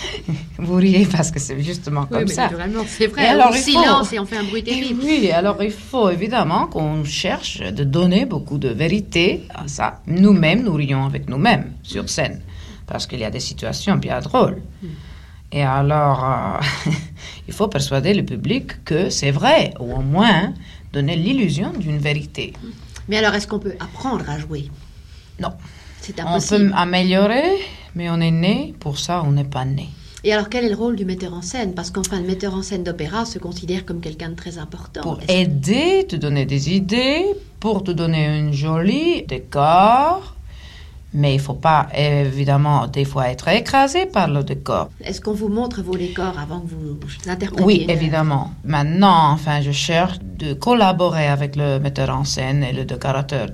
vous riez parce que c'est justement Oui, comme mais ça. naturellement, c'est vrai. Et on alors, il faut- silence et on fait un bruit terrible. oui, alors il faut évidemment qu'on cherche de donner beaucoup de vérité à ça. Nous-mêmes, nous rions avec nous-mêmes sur scène, parce qu'il y a des situations bien drôles. Et alors, euh, il faut persuader le public que c'est vrai, ou au moins donner l'illusion d'une vérité. Mais alors, est-ce qu'on peut apprendre à jouer? Non. C'est On impossible. peut améliorer, mais on est né, pour ça on n'est pas né. Et alors, quel est le rôle du metteur en scène? Parce qu'enfin, le metteur en scène d'opéra se considère comme quelqu'un de très important. pour aider, te donner des idées, pour te donner un joli décor. Mais il faut pas, évidemment, des fois être écrasé par le décor. Est-ce qu'on vous montre vos décors avant que vous interprétiez Oui, évidemment. Maintenant, enfin, je cherche de collaborer avec le metteur en scène et le décorateur.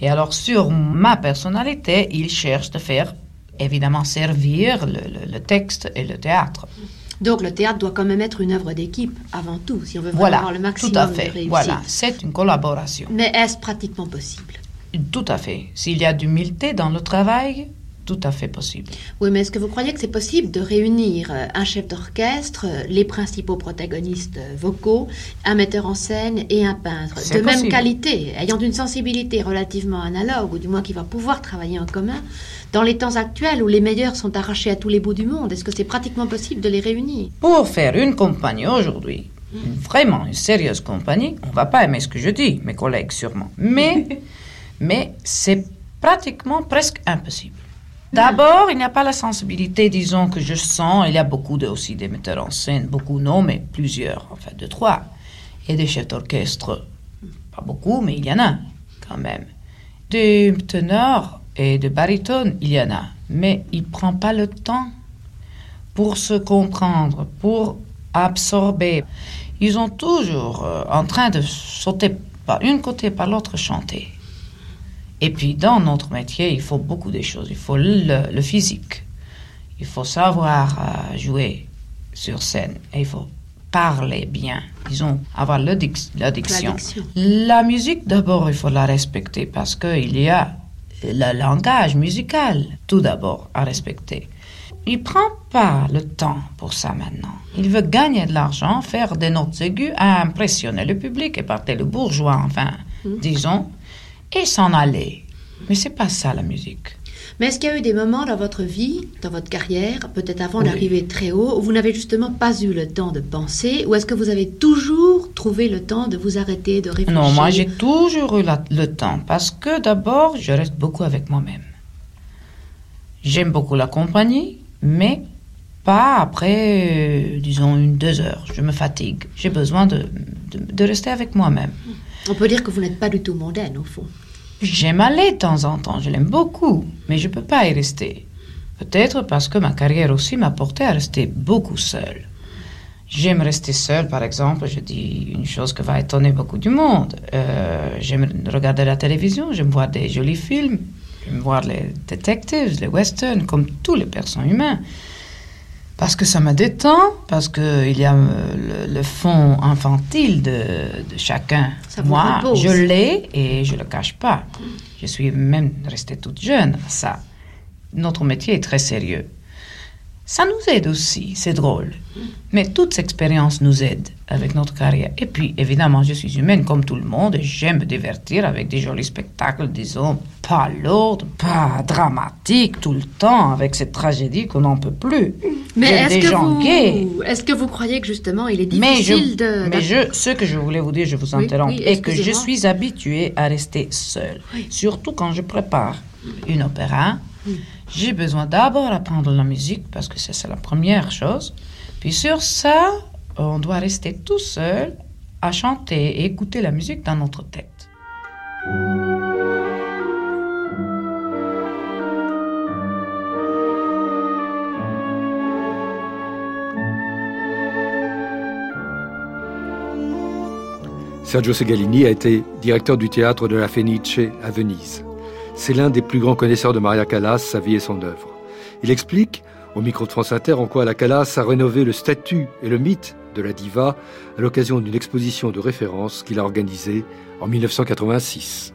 Et alors, sur ma personnalité, il cherche de faire, évidemment, servir le, le- le texte et le théâtre. Donc le théâtre doit quand même être une œuvre d'équipe avant tout, si on veut vraiment Voilà, avoir le maximum tout à de fait. réussite. Voilà, c'est une collaboration. Mais est-ce pratiquement possible? Tout à fait. S'il y a d'humilité dans le travail, tout à fait possible. Oui, mais est-ce que vous croyez que c'est possible de réunir euh, un chef d'orchestre, euh, les principaux protagonistes euh, vocaux, un metteur en scène et un peintre de même qualité, ayant une sensibilité relativement analogue, ou du moins qui va pouvoir travailler en commun, dans les temps actuels où les meilleurs sont arrachés à tous les bouts du monde? Est-ce que c'est pratiquement possible de les réunir? Pour faire une compagnie aujourd'hui, une- vraiment une sérieuse compagnie, on va pas aimer ce que je dis, mes collègues sûrement, mais, mais c'est pratiquement presque impossible. D'abord, il n'y a pas la sensibilité, disons, que je sens. Il y a beaucoup de, aussi des metteurs en scène, beaucoup non, mais plusieurs, en fait, deux, trois. Et des chefs d'orchestre, pas beaucoup, mais il y en a quand même. Des ténors et des barytones, il y en a. Mais il prend pas le temps pour se comprendre, pour absorber. Ils sont toujours euh, en train de sauter par une côté par l'autre chanter. Et puis dans notre métier, il faut beaucoup de choses. Il faut le, le physique, il faut savoir euh, jouer sur scène, et il faut parler bien, disons, avoir le dic- la musique, d'abord, il faut la respecter parce qu'il y a le langage musical, tout d'abord, à respecter. Il prend pas le temps pour ça maintenant. Il veut gagner de l'argent, faire des notes aiguës, impressionner le public, éparter le bourgeois, enfin, disons, et s'en aller. Mais c'est pas ça la musique. Mais est-ce qu'il y a eu des moments dans votre vie, dans votre carrière, peut-être avant Oui. d'arriver très haut, où vous n'avez justement pas eu le temps de penser, ou est-ce que vous avez toujours trouvé le temps de vous arrêter, de réfléchir? Non, moi j'ai toujours eu la- le temps parce que d'abord je reste beaucoup avec moi-même. J'aime beaucoup la compagnie, mais pas après, euh, disons, une, deux heures. Je me fatigue. J'ai besoin de, de, de rester avec moi-même. On peut dire que vous n'êtes pas du tout mondaine, au fond. J'aime aller de temps en temps, je l'aime beaucoup, mais je ne peux pas y rester. Peut-être parce que ma carrière aussi m'a porté à rester beaucoup seule. J'aime rester seule, par exemple, je dis une chose qui va étonner beaucoup du monde. Euh, j'aime regarder la télévision, j'aime voir des jolis films, j'aime voir les détectives, les westerns, comme tous les personnes humains. Parce que ça me détend, parce qu'il y a euh, le, le fond infantile de, de chacun. Ça Moi, je l'ai et je le cache pas. Je suis même restée toute jeune à ça. Notre métier est très sérieux. Ça nous aide aussi, c'est drôle. Mais toute expérience nous aide avec notre carrière. Et puis, évidemment, je suis humaine comme tout le monde et j'aime me divertir avec des jolis spectacles, disons, pas lourds, pas dramatiques tout le temps, avec cette tragédie qu'on n'en peut plus. Mais est-ce que, vous... est que vous croyez que justement il est Mais, je, difficile de... mais je, ce que je voulais vous dire, je vous interromps, oui, est que je suis habituée à rester seule. Surtout quand je prépare une opéra. J'ai besoin d'abord apprendre la musique parce que c'est la première chose. Puis sur ça, on doit rester tout seul à chanter et écouter la musique dans notre tête. Sergio Segalini a été directeur du théâtre de la Fenice à Venise. C'est l'un des plus grands connaisseurs de Maria Callas, sa vie et son œuvre. Il explique, au micro de France Inter, en quoi la Callas a rénové le statut et le mythe de la diva à l'occasion d'une exposition de référence qu'il a organisée en 1986.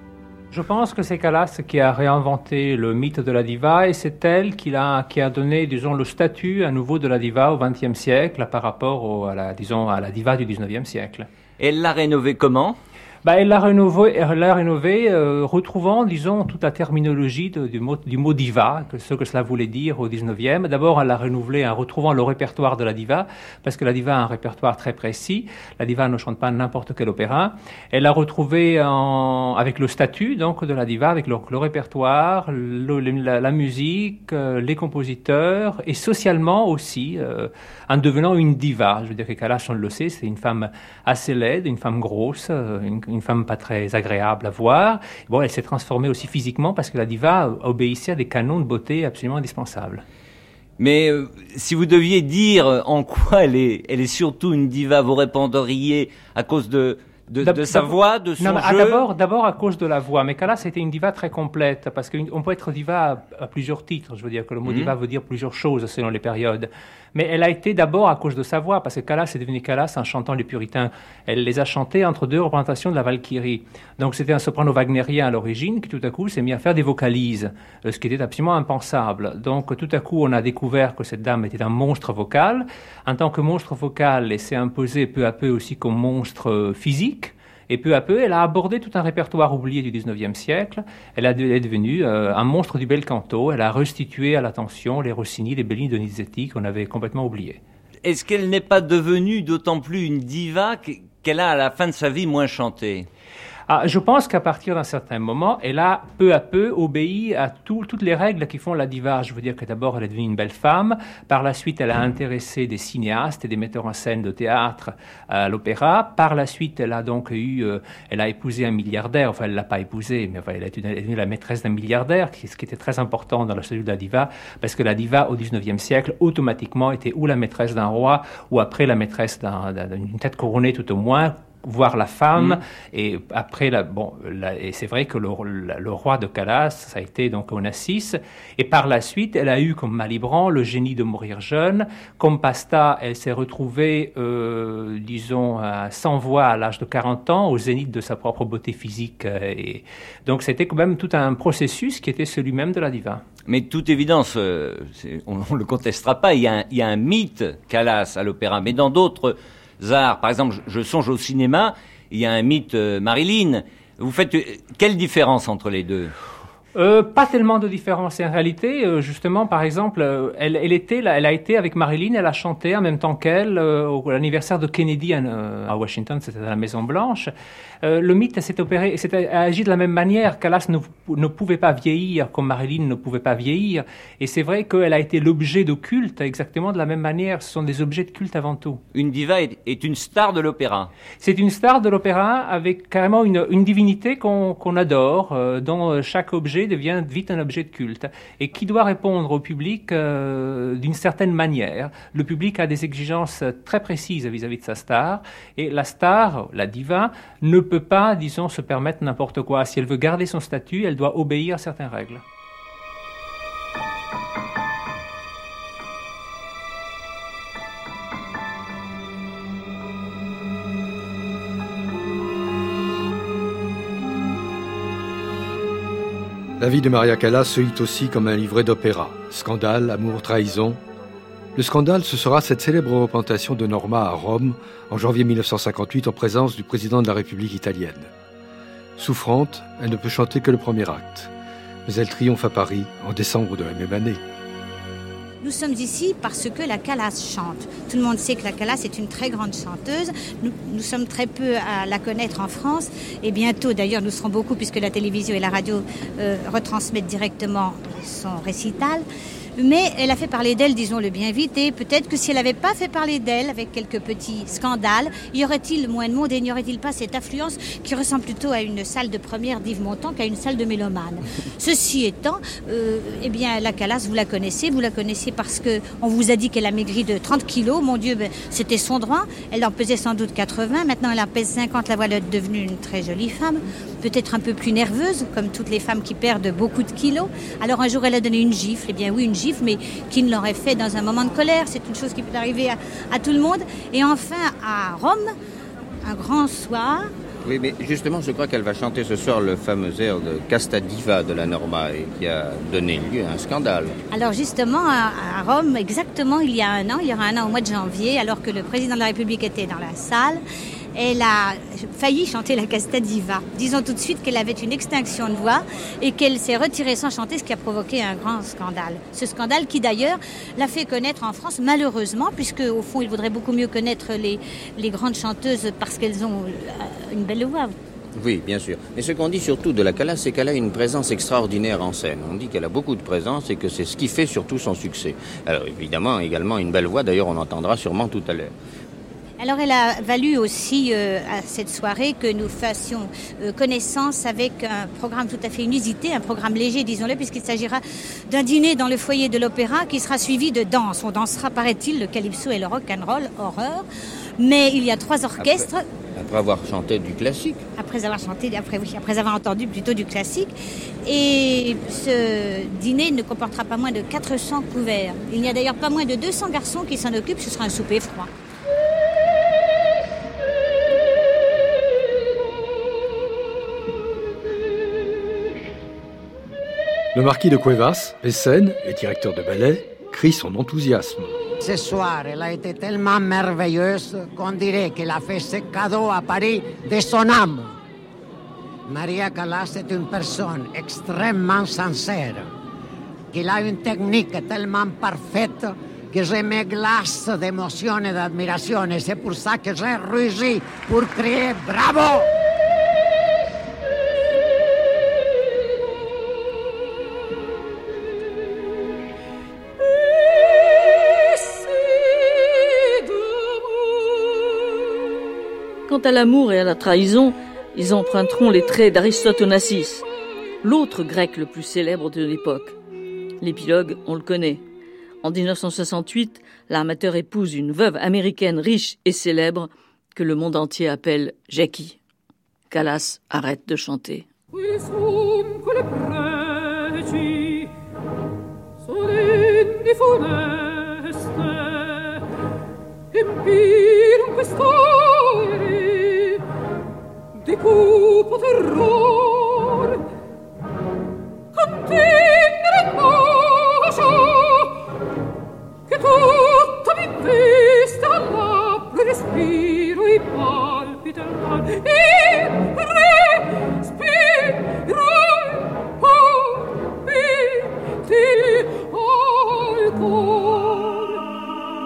Je pense que c'est Callas qui a réinventé le mythe de la diva et c'est elle qui a, qui a donné, disons, le statut à nouveau de la diva au XXe siècle par rapport au- à, la, disons, à la diva du XIXe siècle. Elle l'a rénové comment? Bah, elle l'a rénové, elle l'a rénové euh, retrouvant, disons, toute la terminologie du, mot, du mot diva, que, ce que cela voulait dire au 19e. D'abord, elle l'a renouvelé en retrouvant le répertoire de la diva, parce que la diva a un répertoire très précis. La diva ne chante pas n'importe quel opéra. Elle l'a retrouvé en, avec le statut, donc, de la diva, avec le, le répertoire, le- la, la musique, euh, les compositeurs, et socialement aussi, euh, en devenant une diva. Je veux dire que Kalash, on le sait, c'est une femme assez laide, une femme grosse, euh, une, une femme pas très agréable à voir. Bon, elle s'est transformée aussi physiquement parce que la diva obéissait à des canons de beauté absolument indispensables. Mais euh, si vous deviez dire en quoi elle est, elle est surtout une diva, vous répondriez à cause de de, sa voix, de son Non, jeu D'abord, d'abord à cause de la voix. Mais Calas était une diva très complète parce qu'on peut être diva à, à plusieurs titres. Je veux dire que le mot Mhm. diva veut dire plusieurs choses selon les périodes. Mais elle a été d'abord à cause de sa voix parce que Calas est devenue Calas en chantant les puritains. Elle les a chantés entre deux représentations de la Valkyrie. Donc c'était un soprano wagnérien à l'origine qui tout à coup s'est mis à faire des vocalises, euh, ce qui était absolument impensable. Donc tout à coup on a découvert que cette dame était un monstre vocal. En tant que monstre vocal, elle s'est imposée peu à peu aussi comme monstre euh, physique. Et peu à peu, elle a abordé tout un répertoire oublié du 19e siècle. Elle, est devenue euh, un monstre du bel canto. Elle a restitué à l'attention les Rossini, les Bellini, Donizetti qu'on avait complètement oubliés. Est-ce qu'elle n'est pas devenue d'autant plus une diva qu- qu'elle a à la fin de sa vie moins chanté Ah, je pense qu'à partir d'un certain moment, elle a peu à peu obéi à tout- toutes les règles qui font la diva. Je veux dire que d'abord, elle est devenue une belle femme. Par la suite, elle a intéressé des cinéastes et des metteurs en scène de théâtre à l'opéra. Par la suite, elle a donc eu, euh, elle a épousé un milliardaire. Enfin, elle l'a pas épousé, mais enfin, elle est devenue la maîtresse d'un milliardaire, ce qui était très important dans la statut de la diva, parce que la diva au 19e siècle, automatiquement, était ou la maîtresse d'un roi, ou après la maîtresse d'un- d'un- d'une tête couronnée tout au moins, voir la femme Mm. et après la, bon la- et c'est vrai que le, la- le roi de Calas ça a été donc Onassis. Et par la suite elle a eu comme Malibran le génie de mourir jeune. Comme Pasta elle s'est retrouvée euh, disons 100 voix à l'âge de 40 ans au zénith de sa propre beauté physique euh, et donc c'était quand même tout un processus qui était celui même de la diva. Mais de toute évidence, euh, on ne le contestera pas, il y, a un, il y a un mythe Calas à l'opéra, mais dans d'autres arts, par exemple, je, songe au cinéma, il y a un mythe euh, Marilyn. Vous faites euh, quelle différence entre les deux? Euh, pas tellement de différence. Et en réalité, euh, justement, par exemple, euh, elle, elle était, là, elle a été avec Marilyn, elle a chanté en même temps qu'elle euh, au- l'anniversaire de Kennedy à, euh, à Washington, c'était à la Maison Blanche. Le mythe s'est opéré, s'est agi de la même manière. Calas ne, ne pouvait pas vieillir comme Marilyn ne pouvait pas vieillir. Et c'est vrai qu'elle a été l'objet de culte exactement de la même manière. Ce sont des objets de culte avant tout. Une diva est, est une star de l'opéra. C'est une star de l'opéra avec carrément une, une divinité qu'on qu'on adore, dont chaque objet devient vite un objet de culte, et qui doit répondre au public euh, d'une certaine manière? Le public a des exigences très précises vis-à-vis de sa star, et la star, la diva, ne peut pas, disons, se permettre n'importe quoi. Si elle veut garder son statut, elle doit obéir à certaines règles. La vie de Maria Callas se lit aussi comme un livret d'opéra. Scandale, amour, trahison. Le scandale, ce sera cette célèbre représentation de Norma à Rome en janvier 1958 en présence du président de la République italienne. Souffrante, elle ne peut chanter que le premier acte. Mais elle triomphe à Paris en décembre de la même année. Nous sommes ici parce que la Calas chante. Tout le monde sait que la Calas est une très grande chanteuse. Nous, sommes très peu à la connaître en France. Et bientôt, d'ailleurs, nous serons beaucoup puisque la télévision et la radio euh, retransmettent directement son récital. Mais elle a fait parler d'elle, disons-le bien vite, et peut-être que si elle n'avait pas fait parler d'elle avec quelques petits scandales, y aurait-il moins de monde et n'y aurait-il pas cette affluence qui ressemble plutôt à une salle de première d'Yves Montand qu'à une salle de mélomane? Ceci étant, euh, eh bien, la Calas, vous la connaissez, vous la connaissez parce que on vous a dit qu'elle a maigri de 30 kilos. Mon Dieu, ben, c'était son droit. Elle en pesait sans doute 80. Maintenant, elle en pèse 50. La voilà devenue une très jolie femme. Peut-être un peu plus nerveuse, comme toutes les femmes qui perdent beaucoup de kilos. Alors un jour, elle a donné une gifle. Eh bien oui, une gifle, mais qui ne l'aurait fait dans un moment de colère C'est une chose qui peut arriver à, à tout le monde. Et enfin, à Rome, un grand soir, Oui, mais justement, je crois qu'elle va chanter ce soir le fameux air de Casta Diva de la Norma et qui a donné lieu à un scandale. Alors justement, à, à Rome, exactement il y a un an, il y aura un an au mois de janvier, alors que le président de la République était dans la salle, elle a failli chanter la Casta Diva. Disons tout de suite qu'elle avait une extinction de voix et qu'elle s'est retirée sans chanter, ce qui a provoqué un grand scandale. Ce scandale qui d'ailleurs l'a fait connaître en France, malheureusement, puisque au fond il vaudrait beaucoup mieux connaître les, grandes chanteuses parce qu'elles ont euh, une belle voix. Oui, bien sûr. Mais ce qu'on dit surtout de la Cala, c'est qu'elle a une présence extraordinaire en scène. On dit qu'elle a beaucoup de présence et que c'est ce qui fait surtout son succès. Alors évidemment, également une belle voix, d'ailleurs on entendra sûrement tout à l'heure. Alors elle a valu aussi euh, à cette soirée que nous fassions euh, connaissance avec un programme tout à fait inusité, un programme léger, disons-le, puisqu'il s'agira d'un dîner dans le foyer de l'opéra qui sera suivi de danse. On dansera, paraît-il, le calypso et le rock and roll, horreur. Mais il y a trois orchestres. Après avoir chanté du classique. après avoir chanté, après, oui, après avoir entendu plutôt du classique. Et ce dîner ne comportera pas moins de 400 couverts. Il n'y a d'ailleurs pas moins de 200 garçons qui s'en occupent, ce sera un souper froid. Le marquis de Cuevas, mécène et directeur de ballet, crie son enthousiasme. Ce soir, elle a été tellement merveilleuse qu'on dirait qu'elle a fait ce cadeau à Paris de son âme. Maria Callas est une personne extrêmement sincère, qu'il a une technique tellement parfaite que je me glace d'émotion et d'admiration. Et c'est pour ça que j'ai rugi pour crier bravo! Quant à l'amour et à la trahison, ils emprunteront les traits d'Aristote Onassis, l'autre grec le plus célèbre de l'époque. L'épilogue, on le connaît. En 1968, l'armateur épouse une veuve américaine riche et célèbre que le monde entier appelle Jackie. Callas arrête de chanter.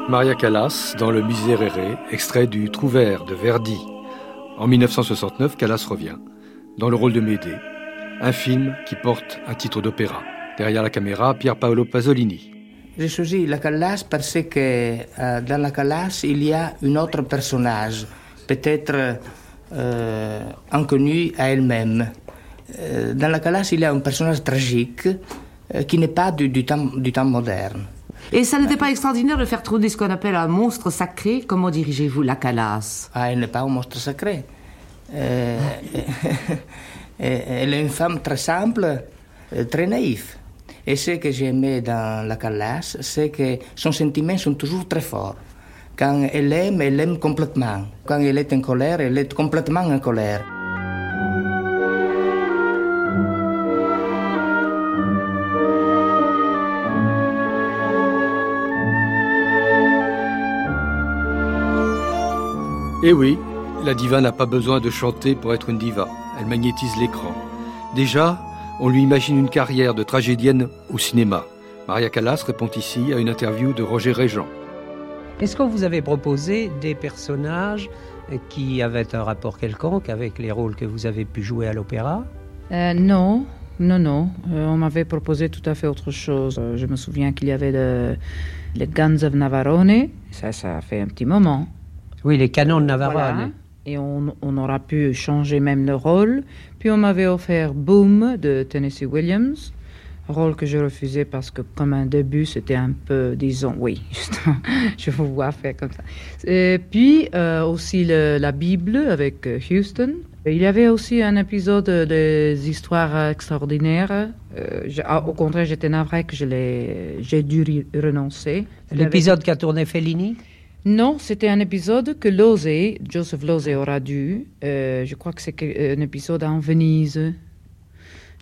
Maria Callas dans le Miserere, extrait du Trouvère de Verdi. En 1969, Callas revient, dans le rôle de Médée, un film qui porte un titre d'opéra. Derrière la caméra, Pier Paolo Pasolini. J'ai choisi la Callas parce que euh, dans la Callas, il y a un autre personnage, peut-être euh, inconnu à elle-même. Euh, dans la Callas, il y a un personnage tragique qui n'est pas du temps moderne. Et ça n'était pas extraordinaire de faire trôner ce qu'on appelle un monstre sacré Comment dirigez-vous la Calas Ah, elle n'est pas un monstre sacré. Euh, elle est une femme très simple, euh, très naïve. Et ce que j'aimais dans la Callas, c'est que son sentiment sont toujours très forts. Quand elle aime, elle aime complètement. Quand elle est en colère, elle est complètement en colère. Eh oui, la diva n'a pas besoin de chanter pour être une diva. Elle magnétise l'écran. Déjà, on lui imagine une carrière de tragédienne au cinéma. Maria Callas répond ici à une interview de Roger Régent. Est-ce qu'on vous avait proposé des personnages qui avaient un rapport quelconque avec les rôles que vous avez pu jouer à l'opéra? Euh, non, non, non. Euh, on m'avait proposé tout à fait autre chose. Euh, je me souviens qu'il y avait le, les Guns of Navarone. Ça, ça fait un petit moment. Oui, les canons de Navarone. Voilà. Et on, on aura pu changer même le rôle. Puis on m'avait offert Boom de Tennessee Williams. Rôle que je refusais parce que, comme un début, c'était un peu, disons, oui, justement, je vous vois faire comme ça. Et puis euh, aussi le- la Bible avec euh, Houston. Il y avait aussi un épisode des histoires extraordinaires. Euh, je- ah, au contraire, j'étais navrée que j'ai dû renoncer. L'épisode qu'a tourné Fellini? Non, c'était un épisode que Losey, Joseph Losey aura dû. euh, je crois que c'est que- un épisode en Venise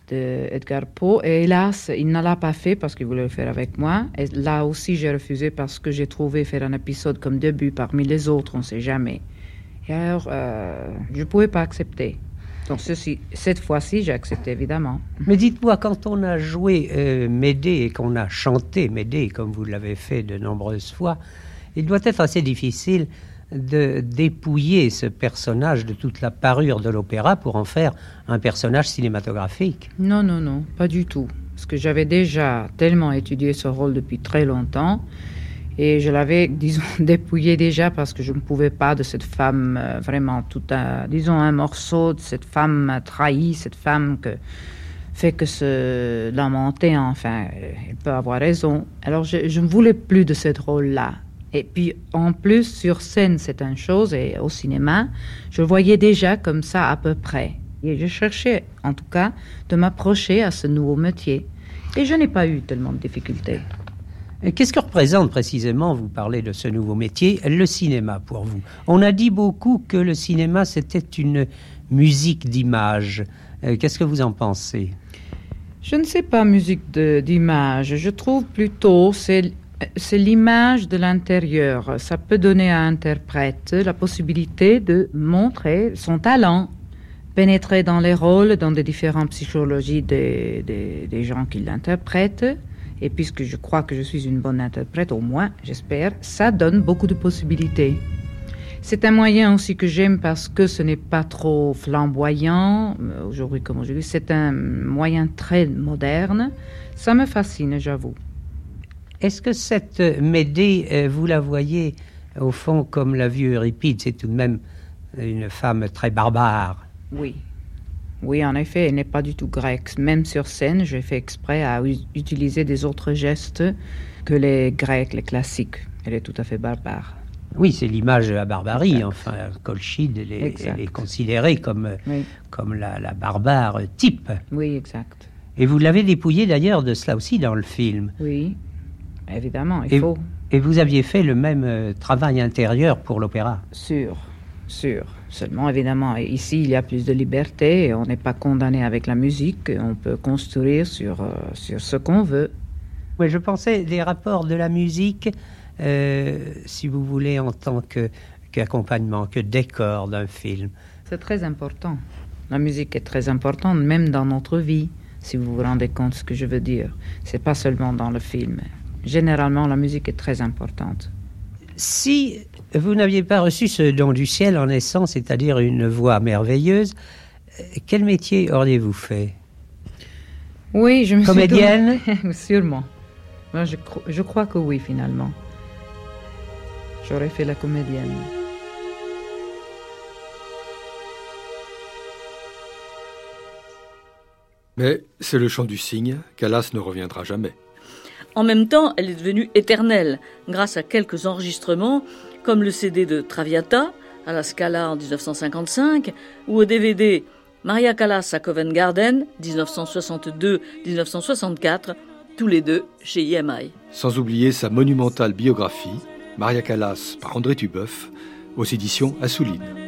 de Edgar Poe. Et hélas, il ne l'a pas fait parce qu'il voulait le faire avec moi. Et là aussi, j'ai refusé parce que j'ai trouvé faire un épisode comme début parmi les autres, on ne sait jamais. Et alors, euh, je ne pouvais pas accepter. Donc, cette fois-ci, j'ai accepté évidemment. Mais dites-moi, quand on a joué euh, Médée et qu'on a chanté Médée, comme vous l'avez fait de nombreuses fois, il doit être assez difficile de dépouiller ce personnage de toute la parure de l'opéra pour en faire un personnage cinématographique. Non, non, non, pas du tout. Parce que j'avais déjà tellement étudié ce rôle depuis très longtemps. Et je l'avais, disons, dépouillé déjà parce que je ne pouvais pas de cette femme, euh, vraiment tout un, disons, un morceau de cette femme trahie, cette femme que fait que se lamenter, enfin, euh, elle peut avoir raison. Alors je ne voulais plus de ce rôle-là. Et puis, en plus, sur scène, c'est une chose, et au cinéma, je voyais déjà comme ça à peu près. Et je cherchais, en tout cas, de m'approcher à ce nouveau métier. Et je n'ai pas eu tellement de difficultés. Qu'est-ce que représente précisément, vous parlez de ce nouveau métier, le cinéma pour vous? On a dit beaucoup que le cinéma, c'était une musique d'image. Euh, qu'est-ce que vous en pensez? Je ne sais pas musique d'image. Je trouve plutôt c'est c'est l'image de l'intérieur. Ça peut donner à l'interprète la possibilité de montrer son talent, pénétrer dans les rôles, dans les différentes psychologies des, des, des gens qui l'interprètent. Et puisque je crois que je suis une bonne interprète, au moins, j'espère, ça donne beaucoup de possibilités. C'est un moyen aussi que j'aime parce que ce n'est pas trop flamboyant, aujourd'hui comme aujourd'hui, c'est un moyen très moderne. Ça me fascine, j'avoue. Est-ce que cette Médée, euh, vous la voyez au fond comme l'a vu Euripide? C'est tout de même une femme très barbare. Oui. Oui, en effet, elle n'est pas du tout grecque. Même sur scène, j'ai fait exprès à utiliser des autres gestes que les Grecs, les classiques. Elle est tout à fait barbare. Oui, c'est l'image de la barbarie. Enfin, Colchide, elle est, elle est considérée comme, comme la, la, barbare type. Oui, exact. Et vous l'avez dépouillé d'ailleurs de cela aussi dans le film. Oui, évidemment, il et, faut. Et vous aviez fait le même euh, travail intérieur pour l'opéra? Sûr, sûr. Seulement, évidemment, ici, il y a plus de liberté on n'est pas condamné avec la musique. On peut construire sur, euh, sur ce qu'on veut. Oui, je pensais les rapports de la musique euh, si vous voulez, en tant qu'accompagnement, que, que décor d'un film. C'est très important. La musique est très importante, même dans notre vie, si vous vous rendez compte ce que je veux dire. C'est pas seulement dans le film. Généralement, la musique est très importante. Si vous n'aviez pas reçu ce don du ciel en naissant, c'est-à-dire une voix merveilleuse, quel métier auriez-vous fait? Oui, je me Comédienne? Suis Sûrement. Moi, je, je crois que oui, finalement. J'aurais fait la comédienne. Mais c'est le chant du cygne, Calas ne reviendra jamais. En même temps, elle est devenue éternelle grâce à quelques enregistrements, comme le CD de Traviata à la Scala en 1955 ou au DVD Maria Callas à Covent Garden 1962-1964, tous les deux chez EMI. Sans oublier sa monumentale biographie, Maria Callas par André Tubeuf, aux éditions Assouline.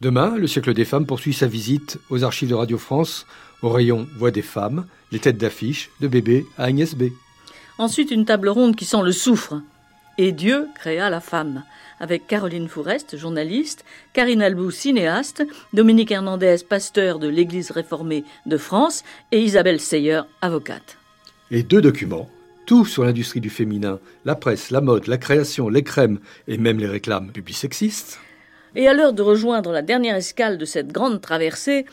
Demain, le siècle des femmes poursuit sa visite aux archives de Radio France, au rayon Voix des femmes, les têtes d'affiche de bébé à Agnès B. Ensuite, une table ronde qui sent le soufre. Et Dieu créa la femme, avec Caroline Fourest, journaliste, Karine Albou, cinéaste, Dominique Hernandez, pasteur de l'Église réformée de France, et Isabelle Seyer, avocate. Et deux documents, tout sur l'industrie du féminin, la presse, la mode, la création, les crèmes et même les réclames publisexistes. Et à l'heure de rejoindre la dernière escale de cette grande traversée,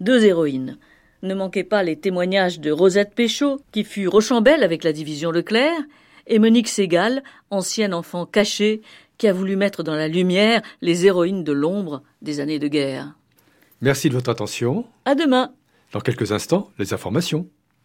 deux héroïnes. Ne manquez pas les témoignages de Rosette Péchaud, qui fut Rochambelle avec la division Leclerc, et Monique Ségal, ancienne enfant cachée, qui a voulu mettre dans la lumière les héroïnes de l'ombre des années de guerre. Merci de votre attention. À demain. Dans quelques instants, les informations.